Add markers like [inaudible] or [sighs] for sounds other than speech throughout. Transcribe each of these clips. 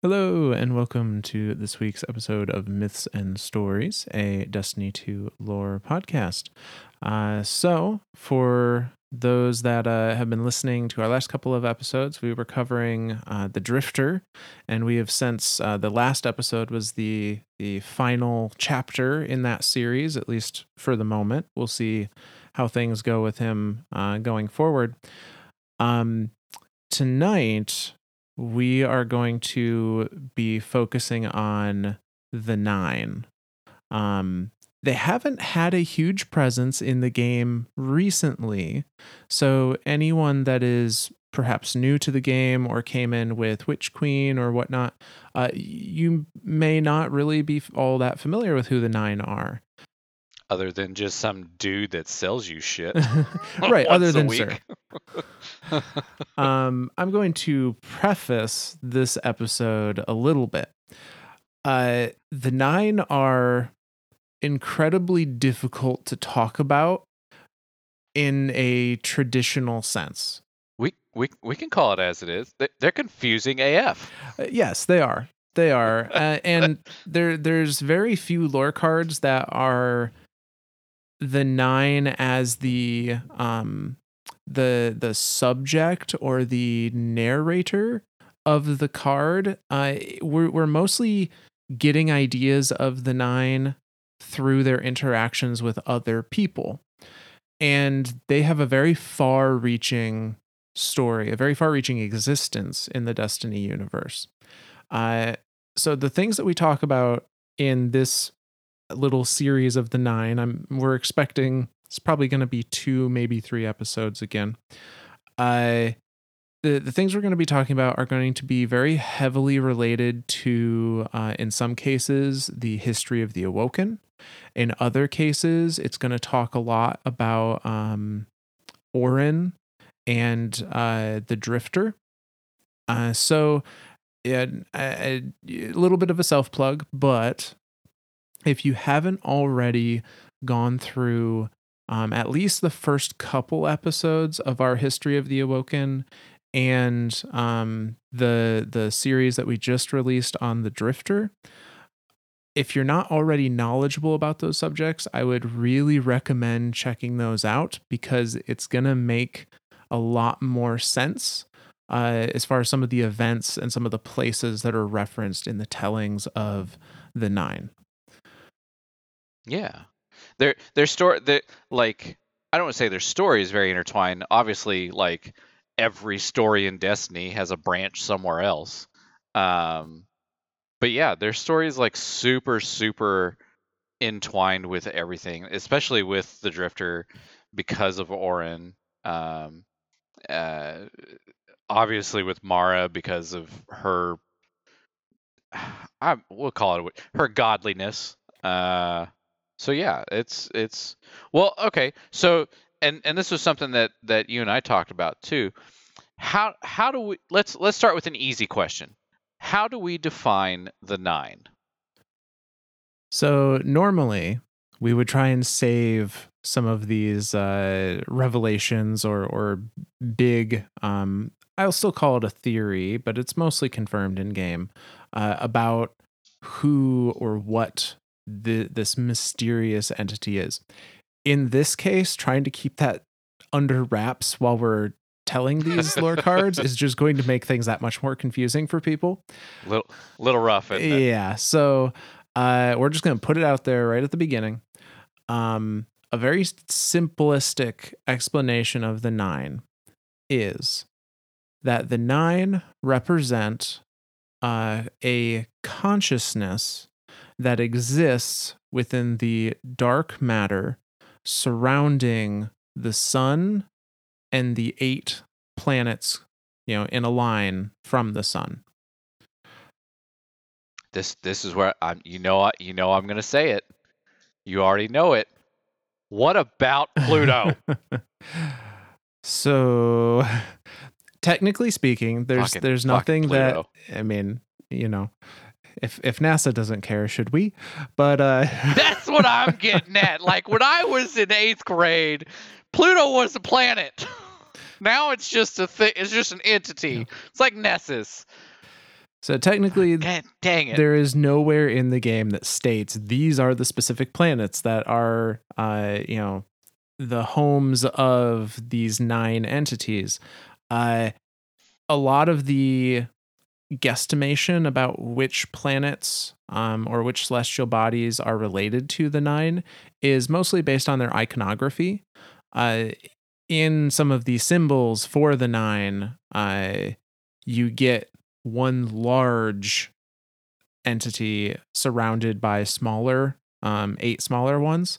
Hello, and welcome to this week's episode of Myths and Stories, a Destiny 2 lore podcast. Uh, so, for those that uh, have been listening to our last couple of episodes, we were covering uh, the Drifter, and we have since uh, the last episode was the the final chapter in that series, at least for the moment. We'll see how things go with him uh, going forward. Um, tonight we are going to be focusing on the nine. Um, they haven't had a huge presence in the game recently. So, anyone that is perhaps new to the game or came in with Witch Queen or whatnot, uh, you may not really be all that familiar with who the nine are. Other than just some dude that sells you shit. [laughs] right, other than sir. [laughs] um, I'm going to preface this episode a little bit. Uh, the nine are incredibly difficult to talk about in a traditional sense. we we we can call it as it is. They- They're confusing AF. Uh, yes, they are. They are, uh, and [laughs] there there's very few lore cards that are the nine as the um the the subject or the narrator of the card. Uh, we're we're mostly getting ideas of the nine through their interactions with other people, and they have a very far-reaching story, a very far-reaching existence in the Destiny universe. Uh, so the things that we talk about in this little series of the nine, I'm we're expecting it's probably going to be two, maybe three episodes again. Uh, the the things we're going to be talking about are going to be very heavily related to, uh, in some cases, the history of the Awoken. In other cases, it's going to talk a lot about um, Orin and uh, the Drifter. Uh, so, yeah, a, a little bit of a self plug, but if you haven't already gone through um, at least the first couple episodes of our history of the Awoken and um, the the series that we just released on the Drifter, if you're not already knowledgeable about those subjects, I would really recommend checking those out because it's gonna make a lot more sense uh, as far as some of the events and some of the places that are referenced in the tellings of the nine. Yeah. Their their story the like I don't want to say their story is very intertwined. Obviously, like every story in Destiny has a branch somewhere else. Um but yeah, their story is like super super entwined with everything, especially with the Drifter because of Orin. Um uh obviously with Mara because of her [sighs] I we'll call it her godliness. Uh so yeah, it's it's well, okay. So and and this was something that that you and I talked about too. How how do we let's let's start with an easy question. How do we define the 9? So normally we would try and save some of these uh, revelations or or big. Um, I'll still call it a theory, but it's mostly confirmed in game uh, about who or what the, this mysterious entity is. In this case, trying to keep that under wraps while we're telling these lore [laughs] cards is just going to make things that much more confusing for people. Little little rough. Yeah. So uh, we're just going to put it out there right at the beginning. Um, a very simplistic explanation of the nine is that the nine represent uh, a consciousness that exists within the dark matter surrounding the sun and the eight planets, you know, in a line from the sun. This this is where I'm you know you know I'm going to say it. You already know it. What about Pluto? [laughs] so [laughs] technically speaking there's Fucking- there's nothing that i mean you know if if nasa doesn't care should we but uh [laughs] That's what I'm getting at. Like when I was in eighth grade, Pluto was a planet. [laughs] Now it's just a thing. It's just an entity. It's like Nessus. So technically, God, dang it. there is nowhere in the game that states these are the specific planets that are, uh, you know, the homes of these nine entities. Uh, a lot of the guesstimation about which planets um, or which celestial bodies are related to the nine is mostly based on their iconography. Uh, in some of the symbols for the nine, uh, you get one large entity surrounded by smaller, um, eight smaller ones,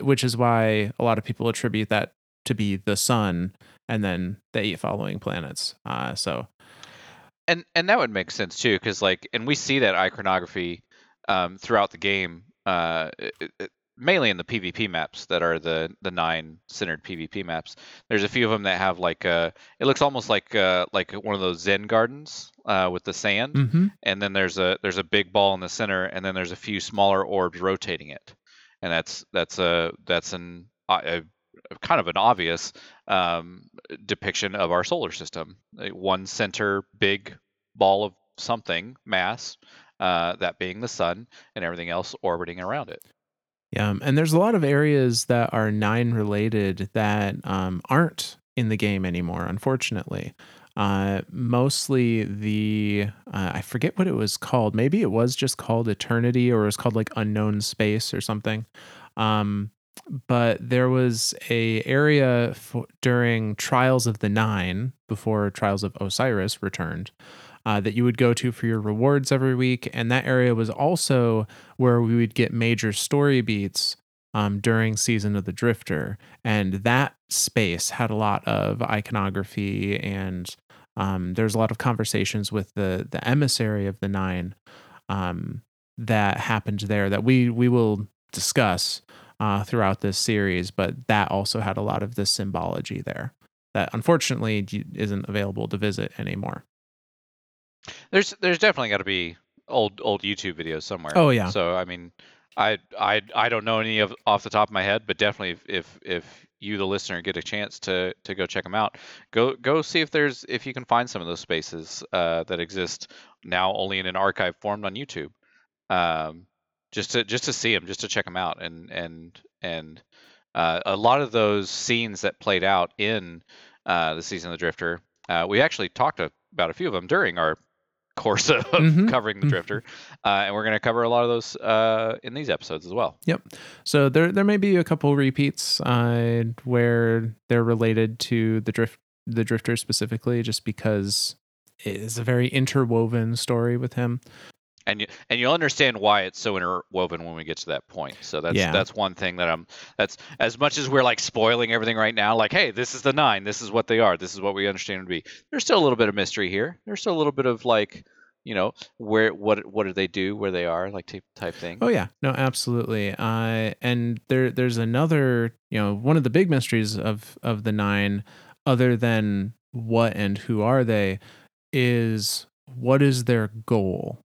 which is why a lot of people attribute that to be the sun and then the eight following planets. Uh, so and and that would make sense too because like and we see that iconography um, throughout the game uh, it, it, mainly in the pvp maps that are the the nine centered pvp maps. There's a few of them that have like uh it looks almost like uh like one of those zen gardens uh with the sand. Mm-hmm. and then there's a there's a big ball in the center and then there's a few smaller orbs rotating it. And that's that's a that's an a, a kind of an obvious um, depiction of our solar system one center big ball of something mass uh, that being the sun and everything else orbiting around it Yeah, um, and there's a lot of areas that are nine related that um, aren't in the game anymore, unfortunately. Uh, mostly the uh, I forget what it was called. Maybe it was just called Eternity, or it was called like Unknown Space or something. Um, but there was a area for, during Trials of the Nine before Trials of Osiris returned. Uh, that you would go to for your rewards every week, and that area was also where we would get major story beats um, during season of the drifter and that space had a lot of iconography and um, there's a lot of conversations with the the emissary of the nine um, that happened there that we we will discuss uh, throughout this series but that also had a lot of this symbology there that unfortunately isn't available to visit anymore There's there's definitely got to be old old YouTube videos somewhere. Oh, yeah. So I mean, I I I don't know any of off the top of my head, but definitely if if, if you the listener get a chance to to go check them out, go go see if there's if you can find some of those spaces uh, that exist now only in an archive formed on YouTube. Um, just to just to see them, just to check them out, and and and uh, a lot of those scenes that played out in uh, the season of the Drifter, uh, we actually talked about a few of them during our [laughs] course of Mhm. covering the Mhm. Drifter, uh, and we're going to cover a lot of those uh, in these episodes as well. Yep. So there there may be a couple repeats uh, where they're related to the drift the drifter specifically, just because it is a very interwoven story with him. And you and you'll understand why it's so interwoven when we get to that point. So that's Yeah. that's one thing that I'm that's as much as we're like spoiling everything right now, like hey, this is the nine, this is what they are, this is what we understand to be. There's still a little bit of mystery here. There's still a little bit of like, you know, where what what do they do, where they are, like type type thing. Oh yeah, no, absolutely. Uh, and there there's another, you know, one of the big mysteries of of the nine, other than what and who are they, is what is their goal?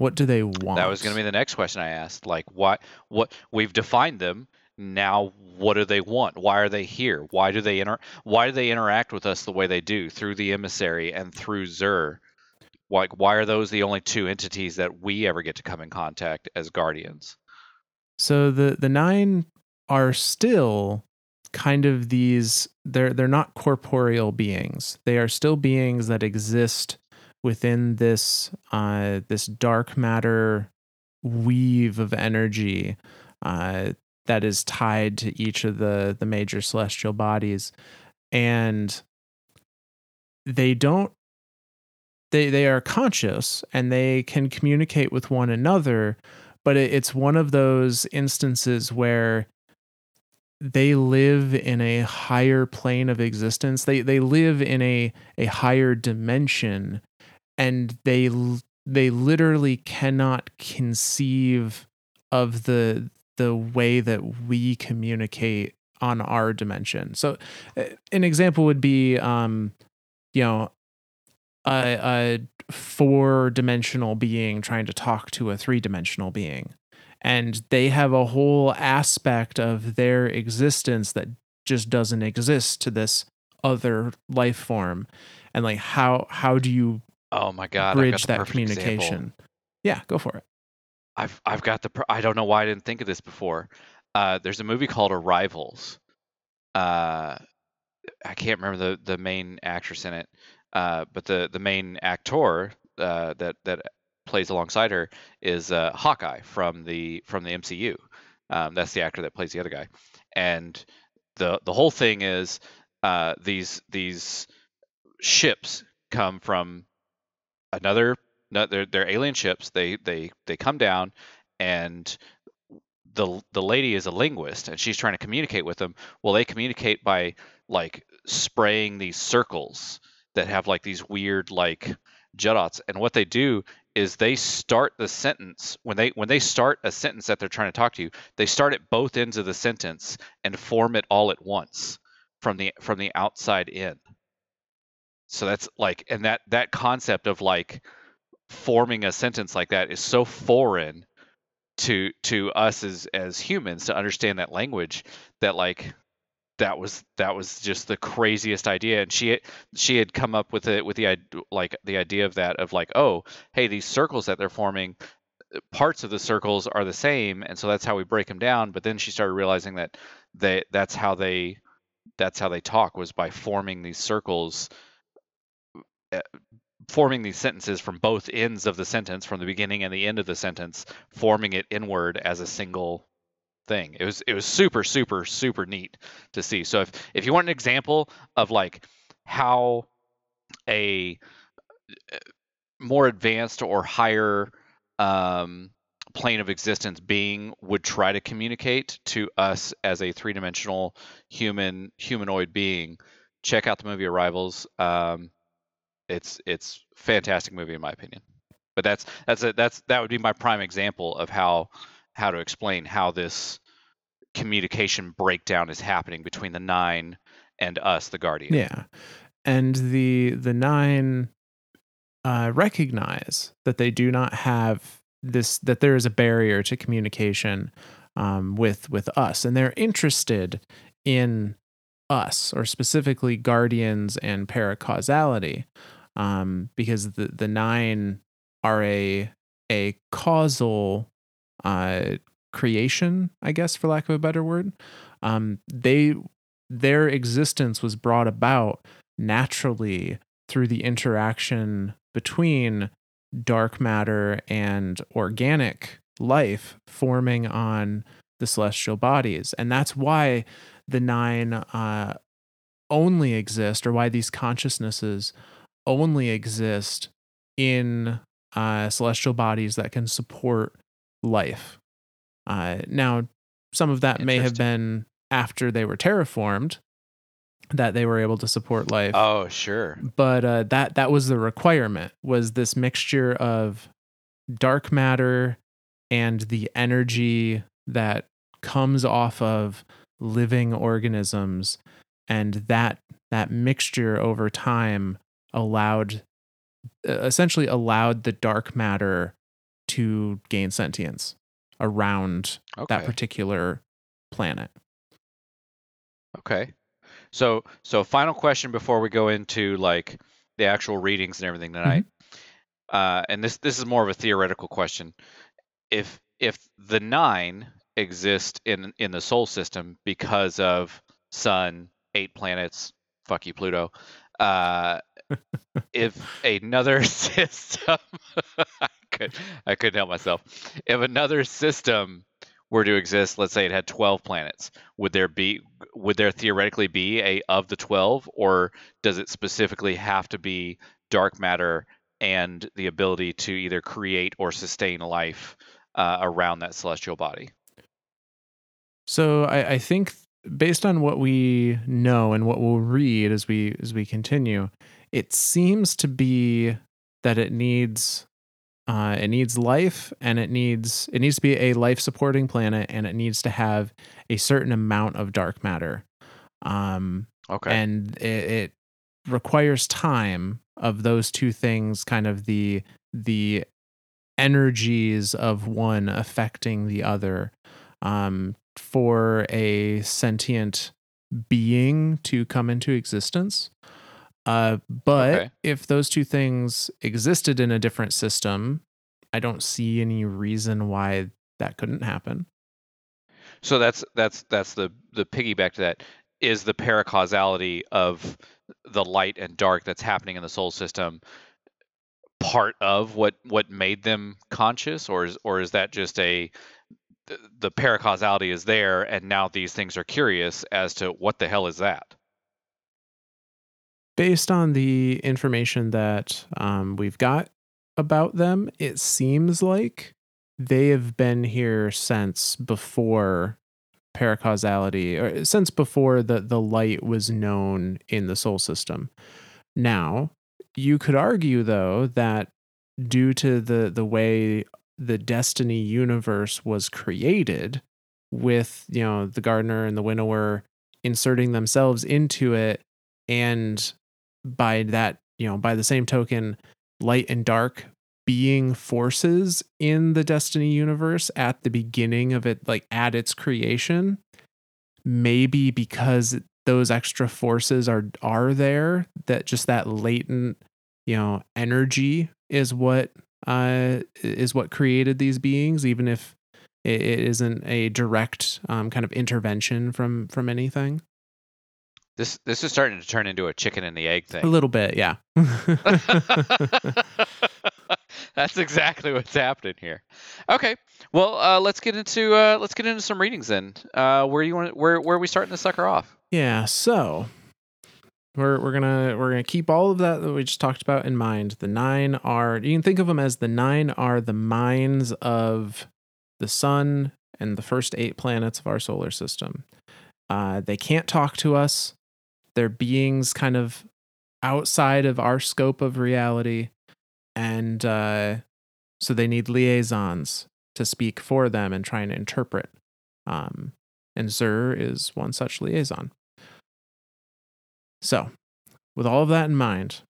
What do they want? That was going to be the next question I asked. Like, why? What we've defined them now. What do they want? Why are they here? Why do they inter? Why do they interact with us the way they do through the emissary and through Xur? Like, why are those the only two entities that we ever get to come in contact as guardians? So the the nine are still kind of these they're they're not corporeal beings. They are still beings that exist within this uh this dark matter weave of energy uh that is tied to each of the the major celestial bodies. And they don't they they are conscious and they can communicate with one another but it, it's one of those instances where they live in a higher plane of existence. They they live in a a higher dimension and they they literally cannot conceive of the the way that we communicate on our dimension so uh, an example would be um you know a, a four dimensional being trying to talk to a three dimensional being. And they have a whole aspect of their existence that just doesn't exist to this other life form. And like how how do you Oh my god! Bridge the that perfect example. communication. Yeah, go for it. I've I've got the per- I don't know why I didn't think of this before. Uh, there's a movie called Arrivals. Uh, I can't remember the the main actress in it, uh, but the the main actor uh, that that plays alongside her is uh, Hawkeye from the from the MCU. Um, that's the actor that plays the other guy, and the the whole thing is uh, these these ships come from another no, they're they're alien ships. They they they come down, and the the lady is a linguist, and she's trying to communicate with them. Well, they communicate by like spraying these circles that have like these weird like judots, and what they do is they start the sentence when they when they start a sentence that they're trying to talk to you they start at both ends of the sentence and form it all at once from the from the outside in so that's like and that that concept of like forming a sentence like that is so foreign to to us as as humans to understand that language that like that was that was just the craziest idea. And she she had come up with it with the like the idea of that of like oh hey these circles that they're forming parts of the circles are the same. And so that's how we break them down. But then she started realizing that they that's how they that's how they talk was by forming these circles forming these sentences from both ends of the sentence, from the beginning and the end of the sentence, forming it inward as a single thing. It was it was super super super neat to see. So if if you want an example of like how a uh, more advanced or higher um, plane of existence being would try to communicate to us as a three-dimensional human humanoid being check out the movie arrivals um, it's it's fantastic movie in my opinion. But that's that's a, that's that would be my prime example of how how to explain how this communication breakdown is happening between the nine and us, the guardian. Yeah, and the the nine uh, recognize that they do not have this that there is a barrier to communication um, with with us, and they're interested in us, or specifically guardians and paracausality um, because the the nine are a a causal uh, creation, I guess, for lack of a better word. Um, they their existence was brought about naturally through the interaction between dark matter and organic life forming on the celestial bodies, and that's why the nine uh, only exist, or why these consciousnesses only exist in uh, celestial bodies that can support life. Uh, now, some of that may have been after they were terraformed that they were able to support life. Oh, sure. But uh, that that was the requirement was this mixture of dark matter and the energy that comes off of living organisms and that that mixture over time allowed essentially allowed the dark matter to gain sentience around okay. that particular planet. Okay. So so final question before we go into like the actual readings and everything tonight. Mm-hmm. Uh, and this this is more of a theoretical question. If if the nine exist in in the Sol system because of sun, eight planets, fuck you Pluto, uh, if another [laughs] system [laughs] I could I couldn't help myself. If another system were to exist, let's say it had 12 planets, would there be would there theoretically be a of the 12 or does it specifically have to be dark matter and the ability to either create or sustain life uh, around that celestial body? So I, I think based on what we know and what we'll read as we as we continue, it seems to be that it needs uh, it needs life and it needs it needs to be a life supporting planet and it needs to have a certain amount of dark matter. Um okay. and it, it requires time of those two things kind of the the energies of one affecting the other um for a sentient being to come into existence Uh, but Okay. if those two things existed in a different system, I don't see any reason why that couldn't happen. So that's that's that's the the piggyback to that is the paracausality of the light and dark that's happening in the Sol system part of what what made them conscious or is or is that just a the, paracausality is there and now these things are curious as to what the hell is that Based on the information that um, we've got about them, it seems like they have been here since before paracausality, or since before the, the light was known in the Sol system. Now, you could argue, though, that due to the, the way the Destiny universe was created, with you know the gardener and the winnower inserting themselves into it and by that you know by the same token light and dark being forces in the destiny universe at the beginning of it like at its creation maybe because those extra forces are are there that just that latent you know energy is what uh is what created these beings even if it, isn't a direct um, kind of intervention from from anything this this is starting to turn into a chicken and the egg thing. a little bit yeah [laughs] that's exactly what's happening here okay well uh, let's get into uh, let's get into some readings then uh, where you want where where are we starting to sucker off Yeah, so we're we're gonna we're gonna keep all of that that we just talked about in mind. The nine are you can think of them as the nine are the minds of the sun and the first eight planets of our solar system. Uh, they can't talk to us. They're beings kind of outside of our scope of reality, and uh, so they need liaisons to speak for them and try and interpret. Um, and Xur is one such liaison. So, with all of that in mind,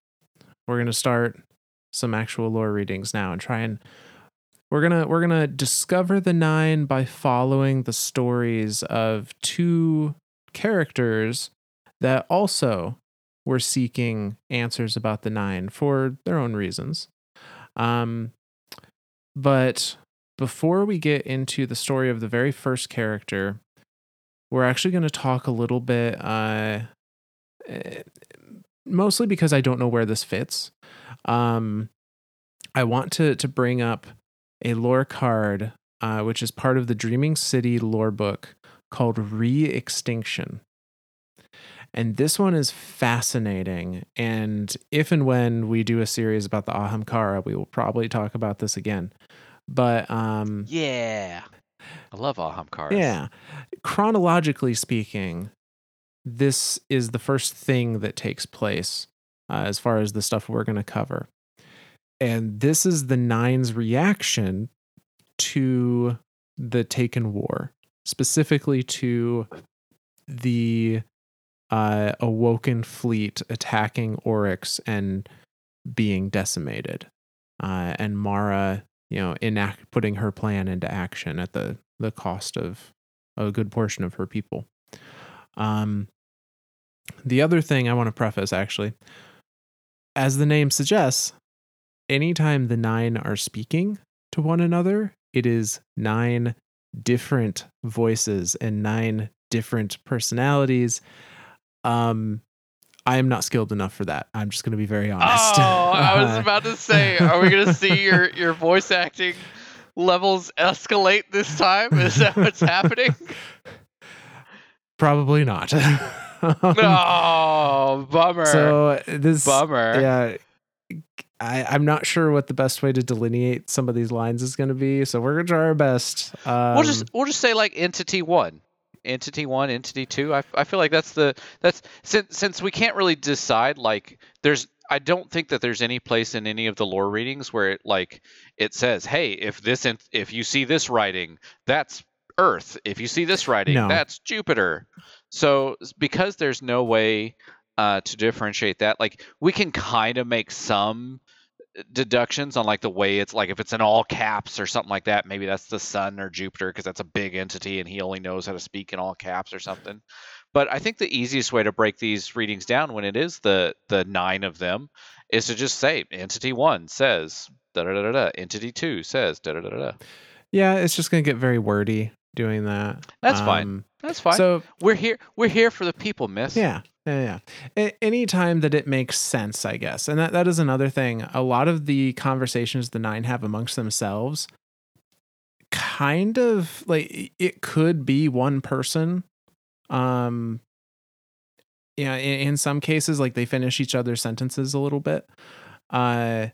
we're going to start some actual lore readings now and try and we're going to we're going to discover the 9 by following the stories of two characters that also were seeking answers about the 9 for their own reasons. Um but before we get into the story of the very first character, we're actually going to talk a little bit uh eh, mostly because I don't know where this fits. Um, I want to to bring up a lore card, uh, which is part of the Dreaming City lore book called Re-Extinction. And this one is fascinating. And if and when we do a series about the Ahamkara, we will probably talk about this again. But um, yeah i love ahamkaras yeah. Chronologically speaking, this is the first thing that takes place uh, as far as the stuff we're going to cover. And this is the Nine's reaction to the Taken War, specifically to the uh, Awoken fleet attacking Oryx and being decimated. Uh, and Mara, you know, enact putting her plan into action at the the cost of a good portion of her people. Um, the other thing I want to preface actually, as the name suggests, anytime the nine are speaking to one another, it is nine different voices and nine different personalities. Um, I am not skilled enough for that. I'm just going to be very honest. Oh, I was [laughs] about to say, are we gonna see your your voice acting levels escalate this time? Is that what's happening? [laughs] Probably not. [laughs] Um, No, bummer. So this bummer. yeah I, i'm not sure what the best way to delineate some of these lines is going to be so we're going to try our best um, we'll just we'll just say like entity one, entity one, entity two. I, I feel like that's the that's since since we can't really decide like there's I don't think that there's any place in any of the lore readings where it like it says hey if this ent- if you see this writing that's Earth if you see this writing No. that's Jupiter. So because there's no way uh, to differentiate that like we can kind of make some deductions on like the way it's like if it's in all caps or something like that maybe that's the sun or jupiter because that's a big entity and he only knows how to speak in all caps or something But I think the easiest way to break these readings down when it is the the nine of them is to just say entity one says da da da da. Entity two says da da da da. Yeah, it's just gonna get very wordy doing that. That's fine. Um, That's fine. So we're here. We're here for the people, Myth. Yeah, yeah, yeah. A- anytime that it makes sense, I guess, and that that is another thing. A lot of the conversations the nine have amongst themselves, kind of like it could be one person. Um, yeah, in, in some cases, like they finish each other's sentences a little bit. Uh,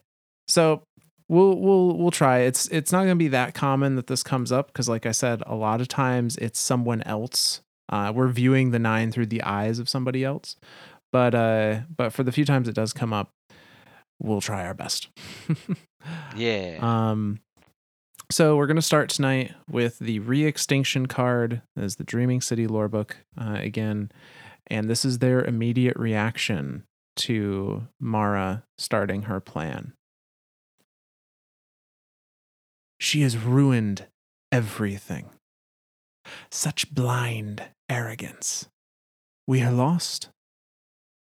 so we'll we'll we'll try. It's it's not going to be that common that this comes up because, like I said, a lot of times it's someone else. Uh, we're viewing the nine through the eyes of somebody else, but uh, but for the few times it does come up, we'll try our best. [laughs] Yeah. Um, so we're gonna start tonight with the re-extinction card as the Dreaming City lore book uh, again, and this is their immediate reaction to Mara starting her plan. She has ruined everything. Such blind arrogance. We are lost.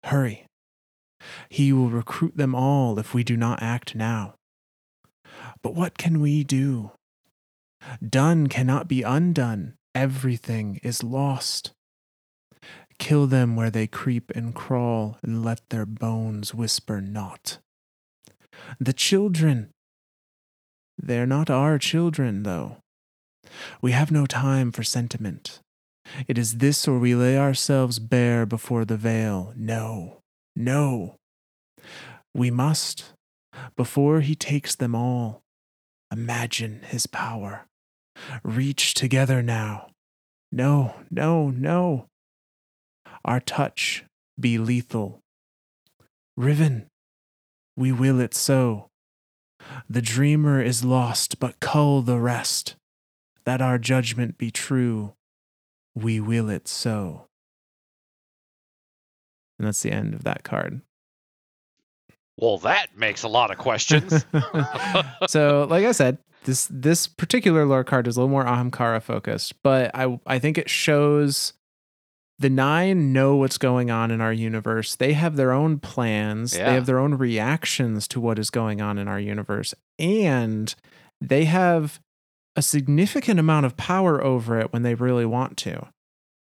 Hurry. He will recruit them all if we do not act now. But what can we do? Done cannot be undone. Everything is lost. Kill them where they creep and crawl, and let their bones whisper not. The children. They're not our children, though. We have no time for sentiment. It is this or we lay ourselves bare before the veil. No, no. We must, before he takes them all, imagine his power. Reach together now. No, no, no. Our touch be lethal. Riven, we will it so. The dreamer is lost, but cull the rest. That our judgment be true, we will it so. And that's the end of that card. well, that makes a lot of questions. [laughs] [laughs] so, like I said, this this particular lore card is a little more Ahamkara focused, but I I think it shows the nine know what's going on in our universe. They have their own plans. Yeah. They have their own reactions to what is going on in our universe, and they have a significant amount of power over it when they really want to,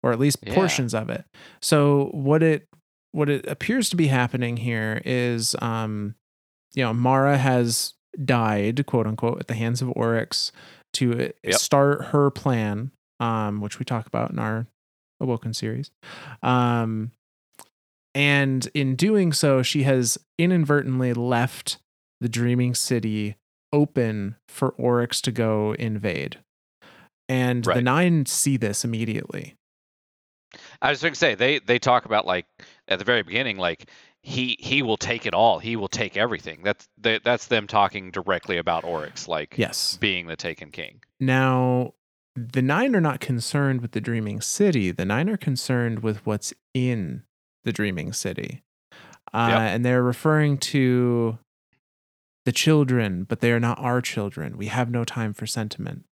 or at least Yeah. portions of it. So what it what it appears to be happening here is, um, you know, Mara has died, quote unquote, at the hands of Oryx to Yep. start her plan, um, which we talk about in our Awoken series. Um, and in doing so, she has inadvertently left the Dreaming City open for Oryx to go invade. And the Nine see this immediately. I was going to say they they talk about like at the very beginning like he he will take it all. He will take everything. That's they, that's them talking directly about Oryx like Yes. being the Taken King. Now, the nine are not concerned with the dreaming city. The nine are concerned with what's in the dreaming city. Uh, Yep. And they're referring to the children, but they are not our children. We have no time for sentiment.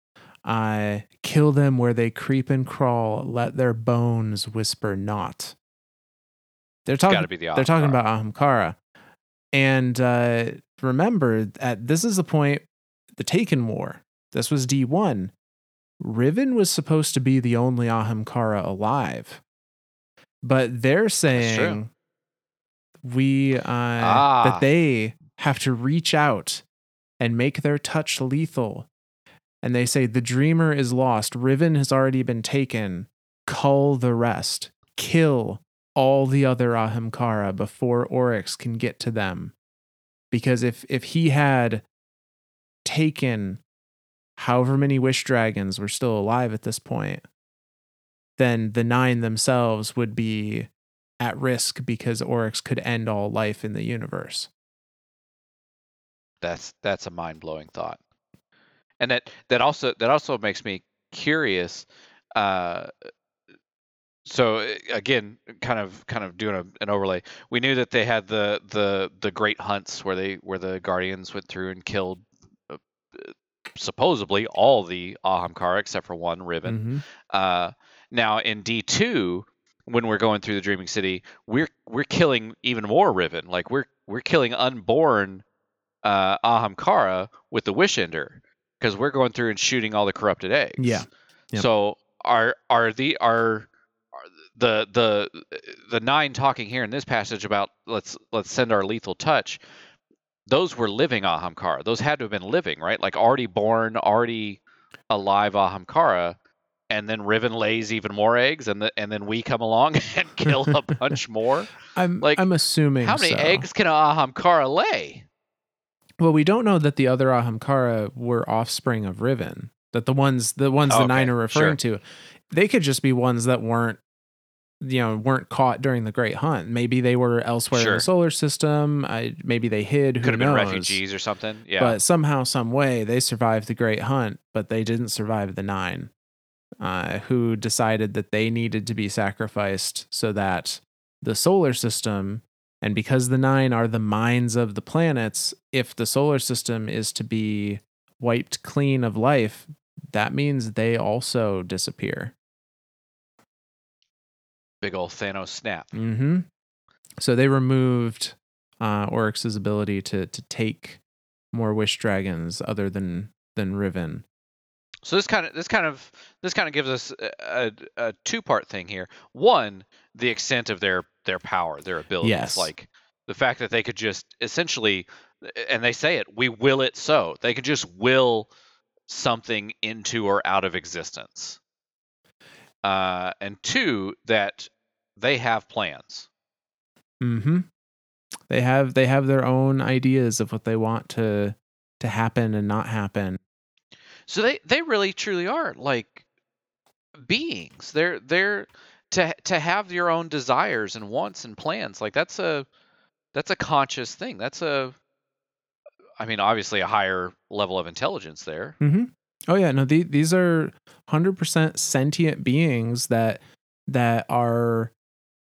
Uh, kill them where they creep and crawl. Let their bones whisper not. They're talking. the They're talking about Ahamkara. And uh, remember, at this is the point, the Taken War. This was D1. Riven was supposed to be the only Ahamkara alive. But they're saying we uh, Ah. that they have to reach out and make their touch lethal. And they say the dreamer is lost. Riven has already been taken. Cull the rest. Kill all the other Ahamkara before Oryx can get to them. Because if if he had taken however many wish dragons were still alive at this point, then the nine themselves would be at risk because Oryx could end all life in the universe. That's that's a mind blowing thought, and that that also that also makes me curious. Uh, so uh, again, kind of kind of doing a, an overlay. We knew that they had the the the great hunts where they where the guardians went through and killed supposedly all the Ahamkara except for one Riven. Mhm. Uh, now in D two, when we're going through the Dreaming City, we're we're killing even more Riven. Like we're we're killing unborn uh, Ahamkara with the Wish Ender because we're going through and shooting all the corrupted eggs. Yeah. Yep. So are are the are the the the nine talking here in this passage about let's let's send our lethal touch. Those were living Ahamkara. Those had to have been living, right? Like already born, already alive Ahamkara and then Riven lays even more eggs, and the, and then we come along [laughs] and kill a [laughs] bunch more. I'm Like, I'm assuming How many so. eggs can Ahamkara lay? Well, we don't know that the other Ahamkara were offspring of Riven. That the ones the ones oh, the Okay, nine are referring to, they could just be ones that weren't you know weren't caught during the Great Hunt. Maybe they were elsewhere in the solar system. I, maybe they hid. Who Could have been refugees or something. Yeah. But somehow, some way, they survived the Great Hunt, but they didn't survive the Nine, uh, who decided that they needed to be sacrificed so that the solar system, and because the Nine are the minds of the planets, if the solar system is to be wiped clean of life, that means they also disappear. Big old Thanos snap. hmm So they removed uh, Oryx's ability to to take more wish dragons other than than Riven. So this kind of this kind of this kind of gives us a, a, a two part thing here. One, the extent of their their power, their abilities, Yes. like the fact that they could just essentially, and they say it, we will it so. They could just will something into or out of existence. Uh, and two, that they have plans. Mm-hmm. They have they have their own ideas of what they want to to happen and not happen. So they they really truly are like beings. They're they're to to have your own desires and wants and plans. Like that's a that's a conscious thing. That's a I mean obviously a higher level of intelligence there. Mm-hmm. Oh yeah, no, the, these are hundred percent sentient beings that that are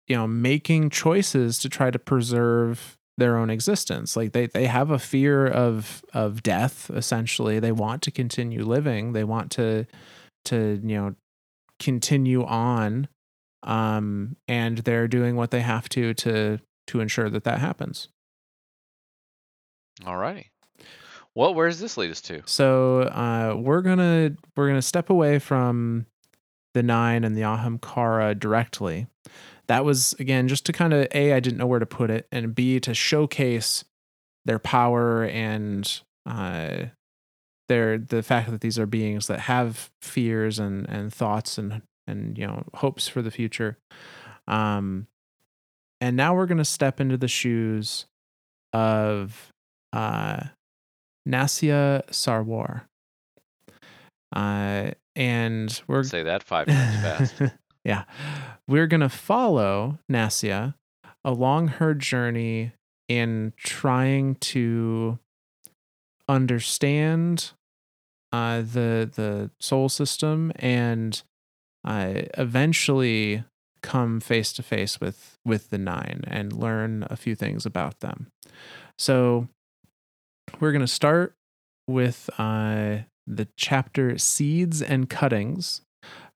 you know making choices to try to preserve their own existence. Like they they have a fear of of death. Essentially, they want to continue living. They want to to you know continue on, um, and they're doing what they have to to to ensure that that happens. Alrighty. Well, where does this lead us to? So uh, we're gonna we're gonna step away from the nine and the Ahamkara directly. That was again just to kind of a I didn't know where to put it, and b to showcase their power and uh, their the fact that these are beings that have fears and and thoughts and and you know hopes for the future. Um, and now we're gonna step into the shoes of uh Nasya Sarwar. Uh, and we're Say that five times fast. [laughs] yeah, we're gonna follow Nasia along her journey in trying to understand uh, the the Sol system and uh, eventually come face to face with with the nine and learn a few things about them. So we're going to start with uh, the chapter Seeds and Cuttings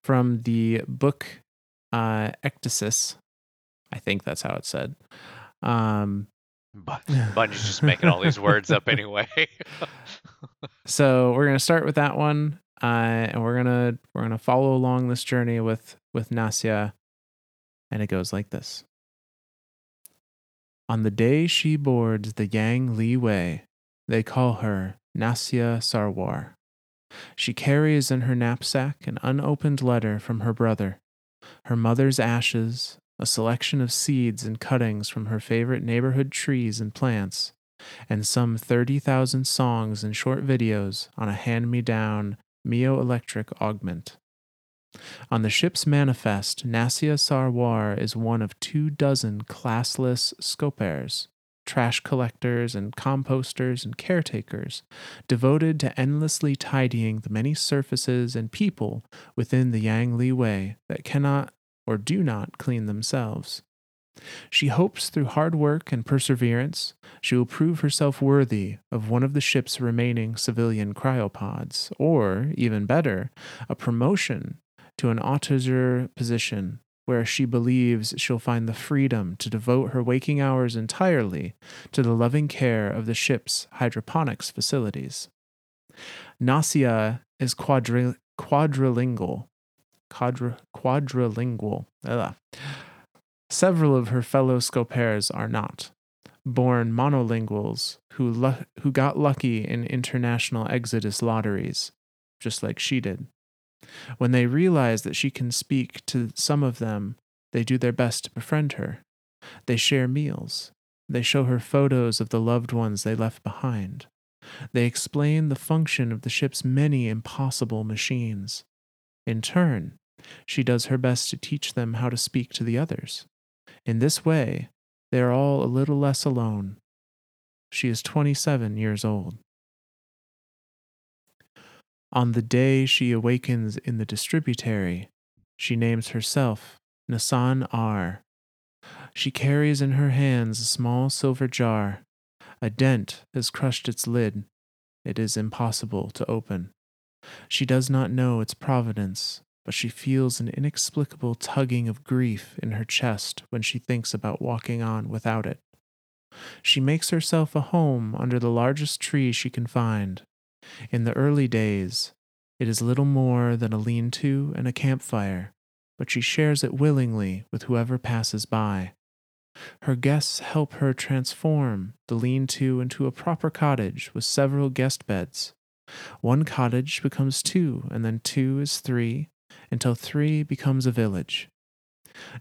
from the book uh, Ecdysis. I think that's how it's said. Um, But [laughs] Bungie's just making all these words up anyway. [laughs] so we're gonna start with that one, uh, and we're gonna we're gonna follow along this journey with with Nasya, and it goes like this. On the day she boards the Yang Li Wei, they call her Nasya Sarwar. She carries in her knapsack an unopened letter from her brother, her mother's ashes, a selection of seeds and cuttings from her favorite neighborhood trees and plants, and some 30,000 songs and short videos on a hand me down Mio Electric augment. On the ship's manifest, Nasya Sarwar is one of two dozen classless scopers, trash collectors and composters and caretakers, devoted to endlessly tidying the many surfaces and people within the Yang Li Wei that cannot or do not clean themselves. She hopes through hard work and perseverance she will prove herself worthy of one of the ship's remaining civilian cryopods, or, even better, a promotion to an Autozer position where she believes she'll find the freedom to devote her waking hours entirely to the loving care of the ship's hydroponics facilities. Nasia is quadri- quadrilingual. Quadri- quadrilingual. Ugh. Several of her fellow scopers are not. Born monolinguals who, lu- who got lucky in international exodus lotteries, just like she did. When they realize that she can speak to some of them, they do their best to befriend her. They share meals. They show her photos of the loved ones they left behind. They explain the function of the ship's many impossible machines. In turn, she does her best to teach them how to speak to the others. In this way, they are all a little less alone. She is 27 years old. On the day she awakens in the distributary, she names herself Nasan R. She carries in her hands a small silver jar. A dent has crushed its lid. It is impossible to open. She does not know its providence, but she feels an inexplicable tugging of grief in her chest when she thinks about walking on without it. She makes herself a home under the largest tree she can find. In the early days, it is little more than a lean to and a campfire, but she shares it willingly with whoever passes by. Her guests help her transform the lean to into a proper cottage with several guest beds. One cottage becomes two, and then two is three, until three becomes a village.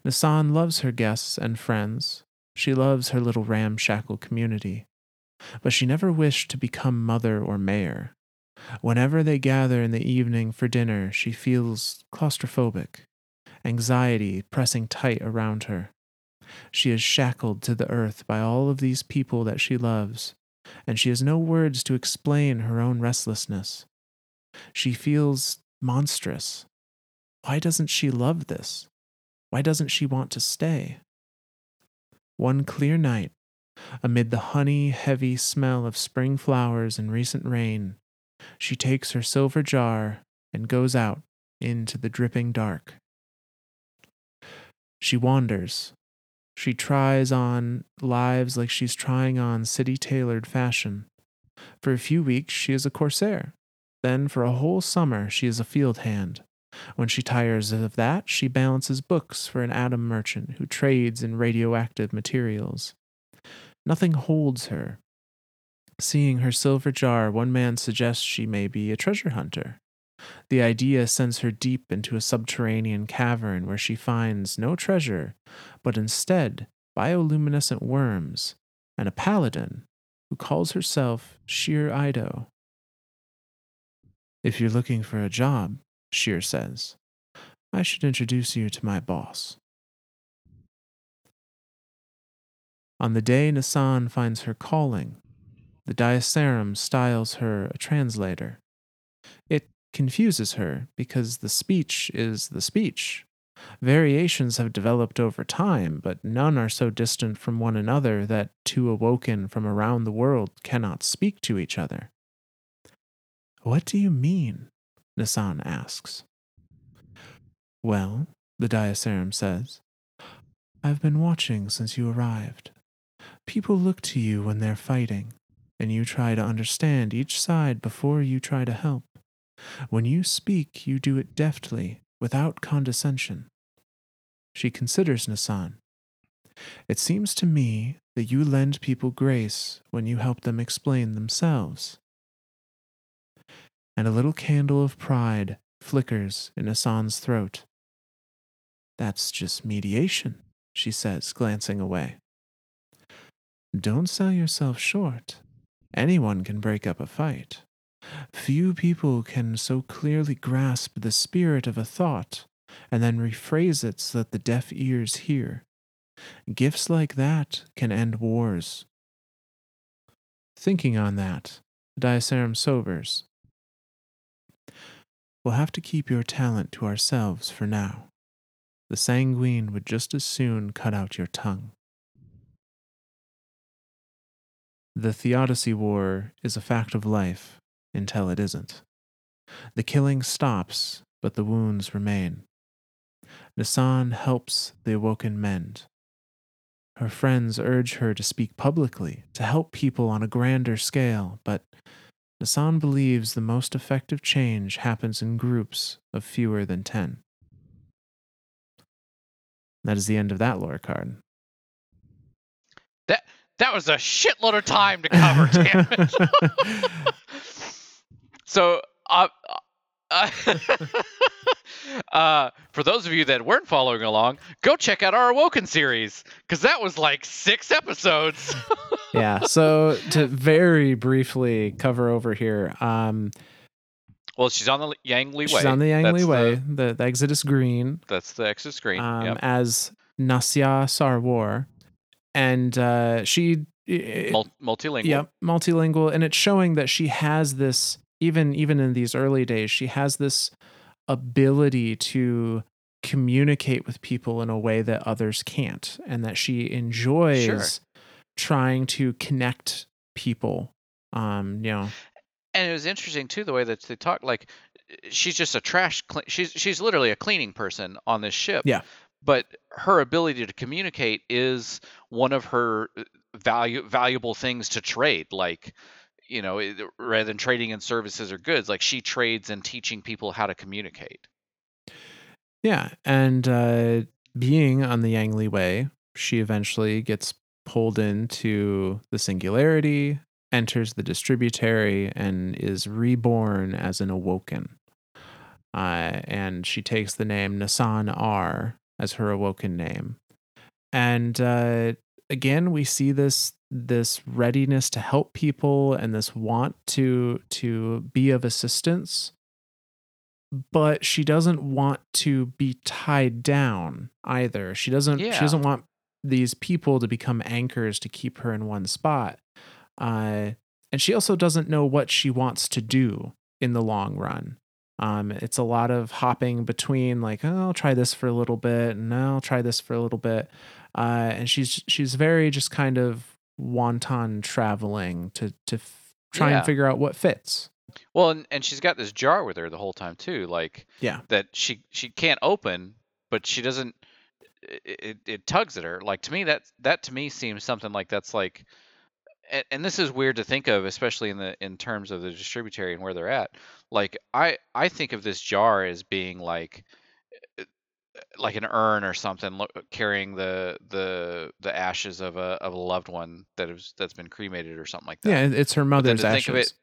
Nasan loves her guests and friends. She loves her little ramshackle community. But she never wished to become mother or mayor. Whenever they gather in the evening for dinner, she feels claustrophobic, anxiety pressing tight around her. She is shackled to the earth by all of these people that she loves, and she has no words to explain her own restlessness. She feels monstrous. Why doesn't she love this? Why doesn't she want to stay? One clear night, amid the honey heavy smell of spring flowers and recent rain, she takes her silver jar and goes out into the dripping dark. She wanders. She tries on lives like she's trying on city tailored fashion. For a few weeks, she is a corsair. Then, for a whole summer, she is a field hand. When she tires of that, she balances books for an atom merchant who trades in radioactive materials. Nothing holds her. Seeing her silver jar, one man suggests she may be a treasure hunter. The idea sends her deep into a subterranean cavern where she finds no treasure, but instead bioluminescent worms and a paladin who calls herself Sjur Eido. If you're looking for a job, Sjur says, I should introduce you to my boss. On the day Nasan finds her calling, the Diacerum styles her a translator. It confuses her because the speech is the speech. Variations have developed over time, but none are so distant from one another that two awoken from around the world cannot speak to each other. What do you mean? Nasan asks. Well, the Diacerum says, I've been watching since you arrived. People look to you when they're fighting, and you try to understand each side before you try to help. When you speak, you do it deftly, without condescension. She considers Nasan. It seems to me that you lend people grace when you help them explain themselves. And a little candle of pride flickers in Nasan's throat. That's just mediation, she says, glancing away. Don't sell yourself short. Anyone can break up a fight. Few people can so clearly grasp the spirit of a thought and then rephrase it so that the deaf ears hear. Gifts like that can end wars. Thinking on that, the Diacerum sobers. We'll have to keep your talent to ourselves for now. The sanguine would just as soon cut out your tongue. The Theodicy War is a fact of life until it isn't. The killing stops, but the wounds remain. Nisan helps the awoken mend. Her friends urge her to speak publicly, to help people on a grander scale, but Nisan believes the most effective change happens in groups of fewer than 10. That is the end of that lore card. That that was a shitload of time to cover, damn it. [laughs] so, uh, uh, [laughs] uh, for those of you that weren't following along, go check out our Awoken series because that was like six episodes. [laughs] yeah. So to very briefly cover over here, um, well, she's on the Yang Liwei. she's on the Yang Liwei. The, the Exodus Green That's the exit screen. um, yep. as Nasya Sarwar, and uh, she it- Mul- multilingual. Yep, multilingual, and it's showing that she has this even even in these early days, she has this ability to communicate with people in a way that others can't, and that she enjoys trying to connect people. Um, you know, and it was interesting too the way that they talk like she's just a trash cle- she's she's literally a cleaning person on this ship Yeah. but her ability to communicate is one of her uh, value valuable things to trade like you know rather than trading in services or goods like she trades in teaching people how to communicate yeah, and uh, being on the Yang Liwei, she eventually gets pulled into the singularity, enters the distributary, and is reborn as an awoken. Uh, and she takes the name Nasan R as her awoken name. And uh, again, we see this this readiness to help people and this want to to be of assistance but she doesn't want to be tied down either. She doesn't Yeah. she doesn't want these people to become anchors to keep her in one spot. Uh, and she also doesn't know what she wants to do in the long run. Um, it's a lot of hopping between like, oh, I'll try this for a little bit, and I'll try this for a little bit. Uh, and she's she's very just kind of wanton traveling to to f- try Yeah. and figure out what fits. well and, and she's got this jar with her the whole time too like Yeah. that she she can't open but she doesn't it, it, it tugs at her like to me that that to me seems something like that's like and, and this is weird to think of especially in the in terms of the distributary and where they're at like i i think of this jar as being like like an urn or something lo- carrying the the the ashes of a of a loved one that is that's been cremated or something like that Yeah, it's her mother's ashes. think of it-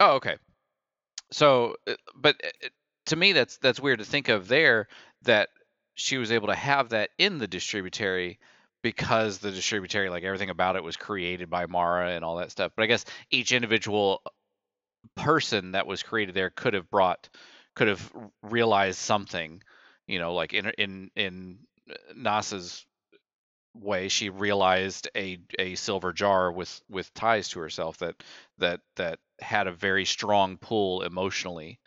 Oh, okay. So, uh, but uh, uh, to me, that's that's weird to think of there that she was able to have that in the distributary because the distributary, like everything about it, was created by Mara and all that stuff. But I guess each individual person that was created there could have brought, could have realized something, you know, like in in in uh, NASA's way she realized a a silver jar with with ties to herself that that that had a very strong pull emotionally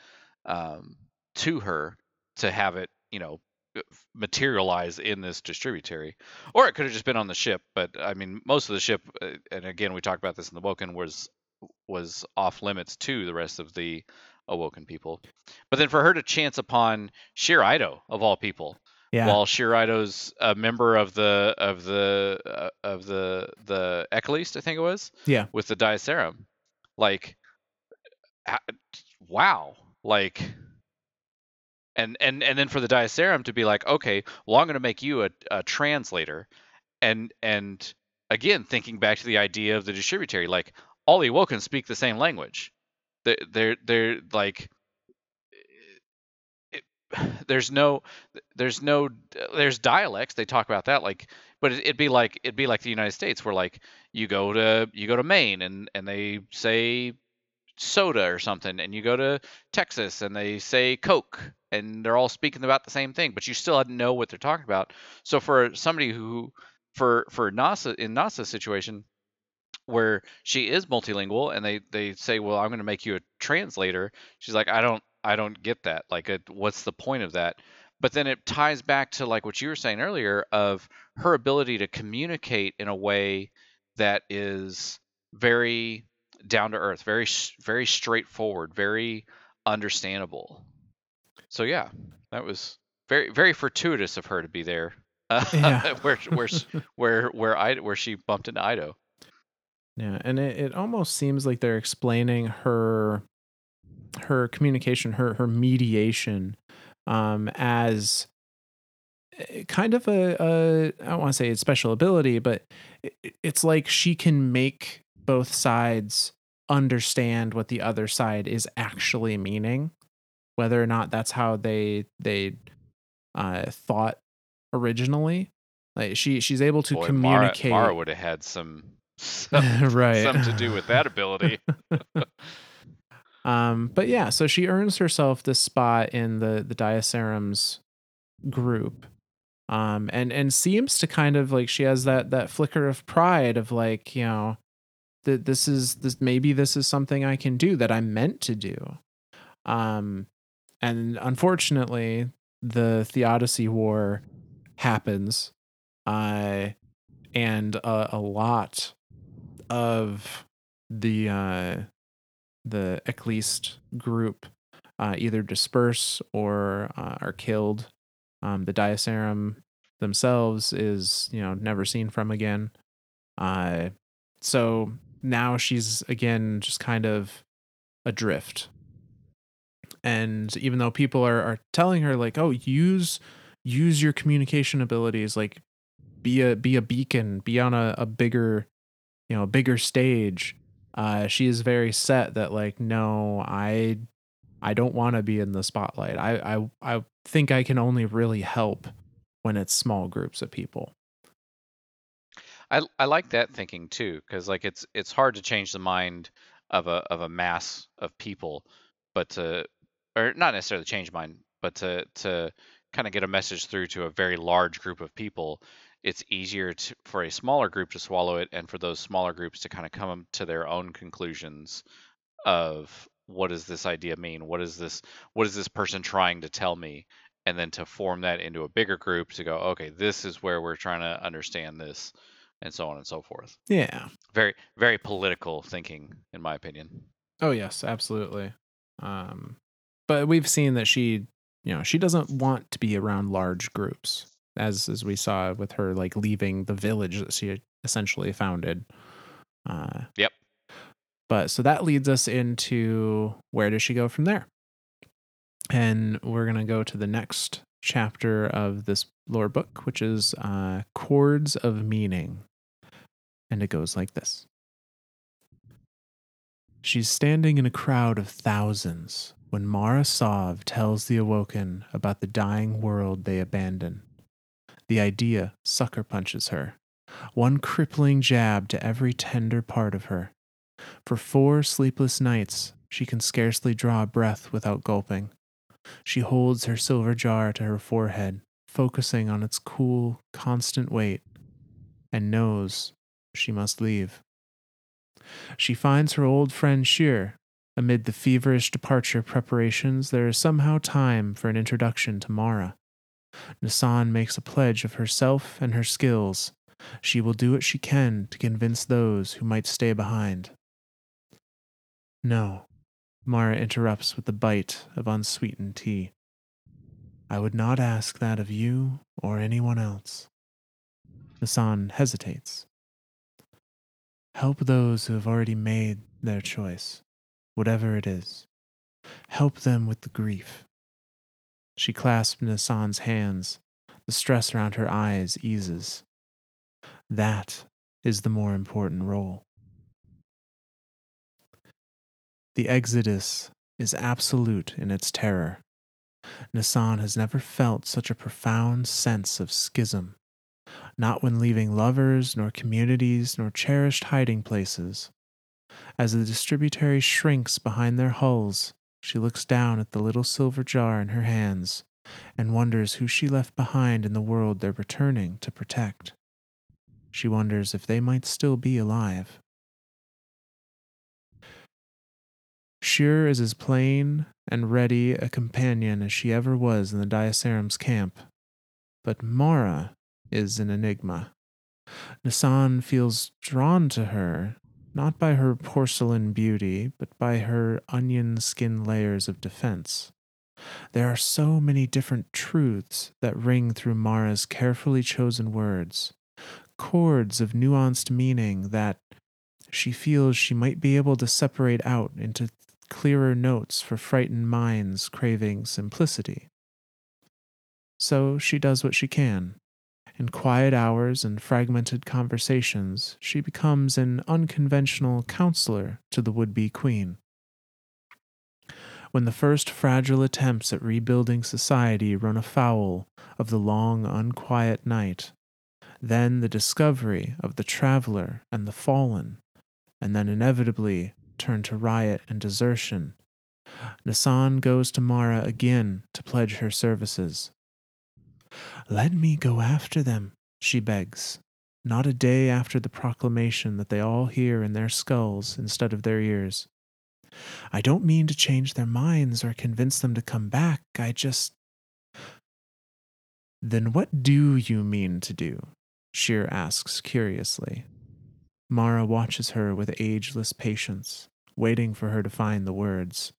um, to her to have it you know uh, materialize in this distributary. Or it could have just been on the ship but i mean most of the ship uh, and again we talked about this in the woken was was off limits to the rest of the awoken people but then for her to chance upon Sjur Eido of all people Yeah. while Sjur Eido's a member of the of the uh, of the the Ecclesiast, I think it was. Yeah. With the Diacerum, like, wow, like, and and and then for the Diacerum to be like, okay, well, I'm going to make you a, a translator, and and again thinking back to the idea of the distributary, like all the Awoken speak the same language. They're they're, they're like. [sighs] There's no there's no there's dialects they talk about that like but it, it'd be like it'd be like the united states where like you go to you go to maine and and they say soda or something and you go to texas and they say coke and they're all speaking about the same thing but you still know what they're talking about so for somebody who for for nasa in nasa's situation where she is multilingual and they they say well i'm going to make you a translator she's like i don't i don't get that like it, what's the point of that but then it ties back to like what you were saying earlier of her ability to communicate in a way that is very down to earth very very straightforward very understandable so yeah that was very very fortuitous of her to be there. Uh, [laughs] Yeah. where where where where I where she bumped into Eido. Yeah, and it, it almost seems like they're explaining her her communication, her her mediation, um, as eh, kind of a, a I don't want to say a special ability, but it, it's like she can make both sides understand what the other side is actually meaning, whether or not that's how they they uh, thought originally. Like she she's able to Boy, Mara, communicate. Mara would have had some [laughs] some, [laughs] right. some to do with that ability. [laughs] Um, but yeah, so she earns herself this spot in the the Diacerums group. Um, and and seems to kind of like she has that that flicker of pride of like, you know, that this is this maybe this is something I can do that I'm meant to do. Um, and unfortunately, the Theodicy War happens, uh, and a, a lot of the uh, the Ecclesiast group uh, either disperse or uh, are killed. Um, the Diacerum themselves is you know never seen from again. Uh, so now she's again just kind of adrift. And even though people are, are telling her like, oh, use use your communication abilities, like be a be a beacon, be on a, a bigger, you know, a bigger stage. Uh, she is very set that like, no, I I don't want to be in the spotlight. I, I I think I can only really help when it's small groups of people. I I like that thinking too, because like it's it's hard to change the mind of a of a mass of people, but to or not necessarily change mind, but to to kind of get a message through to a very large group of people, it's easier to, for a smaller group to swallow it, and for those smaller groups to kind of come to their own conclusions of what does this idea mean? What is this? What is this person trying to tell me? And then to form that into a bigger group to go, okay, this is where we're trying to understand this and so on and so forth. Yeah. Very, very political thinking, in my opinion. Oh yes, absolutely. Um, but we've seen that she, you know, she doesn't want to be around large groups, as as we saw with her like leaving the village that she essentially founded. Uh, Yep. But so that leads us into where does she go from there? And we're gonna go to the next chapter of this lore book, which is uh, Chords of Meaning. And it goes like this She's standing in a crowd of thousands when Mara Sov tells the Awoken about the dying world they abandon. The idea sucker punches her, one crippling jab to every tender part of her. For four sleepless nights, she can scarcely draw a breath without gulping. She holds her silver jar to her forehead, focusing on its cool, constant weight, and knows she must leave. She finds her old friend Sjur. Amid the feverish departure preparations, there is somehow time for an introduction to Mara. Nassan makes a pledge of herself and her skills. She will do what she can to convince those who might stay behind. No, Mara interrupts with the bite of unsweetened tea. I would not ask that of you or anyone else. Nassan hesitates. Help those who have already made their choice, whatever it is. Help them with the grief. She clasps Nassan's hands. The stress around her eyes eases. That is the more important role. The exodus is absolute in its terror. Nassan has never felt such a profound sense of schism, not when leaving lovers, nor communities, nor cherished hiding places. As the distributary shrinks behind their hulls, she looks down at the little silver jar in her hands and wonders who she left behind in the world they're returning to protect. She wonders if they might still be alive. Sjur is as plain and ready a companion as she ever was in the Diacerum's camp. But Mara is an enigma. Nassan feels drawn to her, not by her porcelain beauty, but by her onion skin layers of defense. There are so many different truths that ring through Mara's carefully chosen words, chords of nuanced meaning that she feels she might be able to separate out into clearer notes for frightened minds craving simplicity. So she does what she can. In quiet hours and fragmented conversations, she becomes an unconventional counselor to the would be queen. When the first fragile attempts at rebuilding society run afoul of the long, unquiet night, then the discovery of the traveler and the fallen, and then inevitably turn to riot and desertion, Nassan goes to Mara again to pledge her services. Let me go after them, she begs, not a day after the proclamation that they all hear in their skulls instead of their ears. I don't mean to change their minds or convince them to come back. I just. Then what do you mean to do? Sjur asks curiously. Mara watches her with ageless patience, waiting for her to find the words.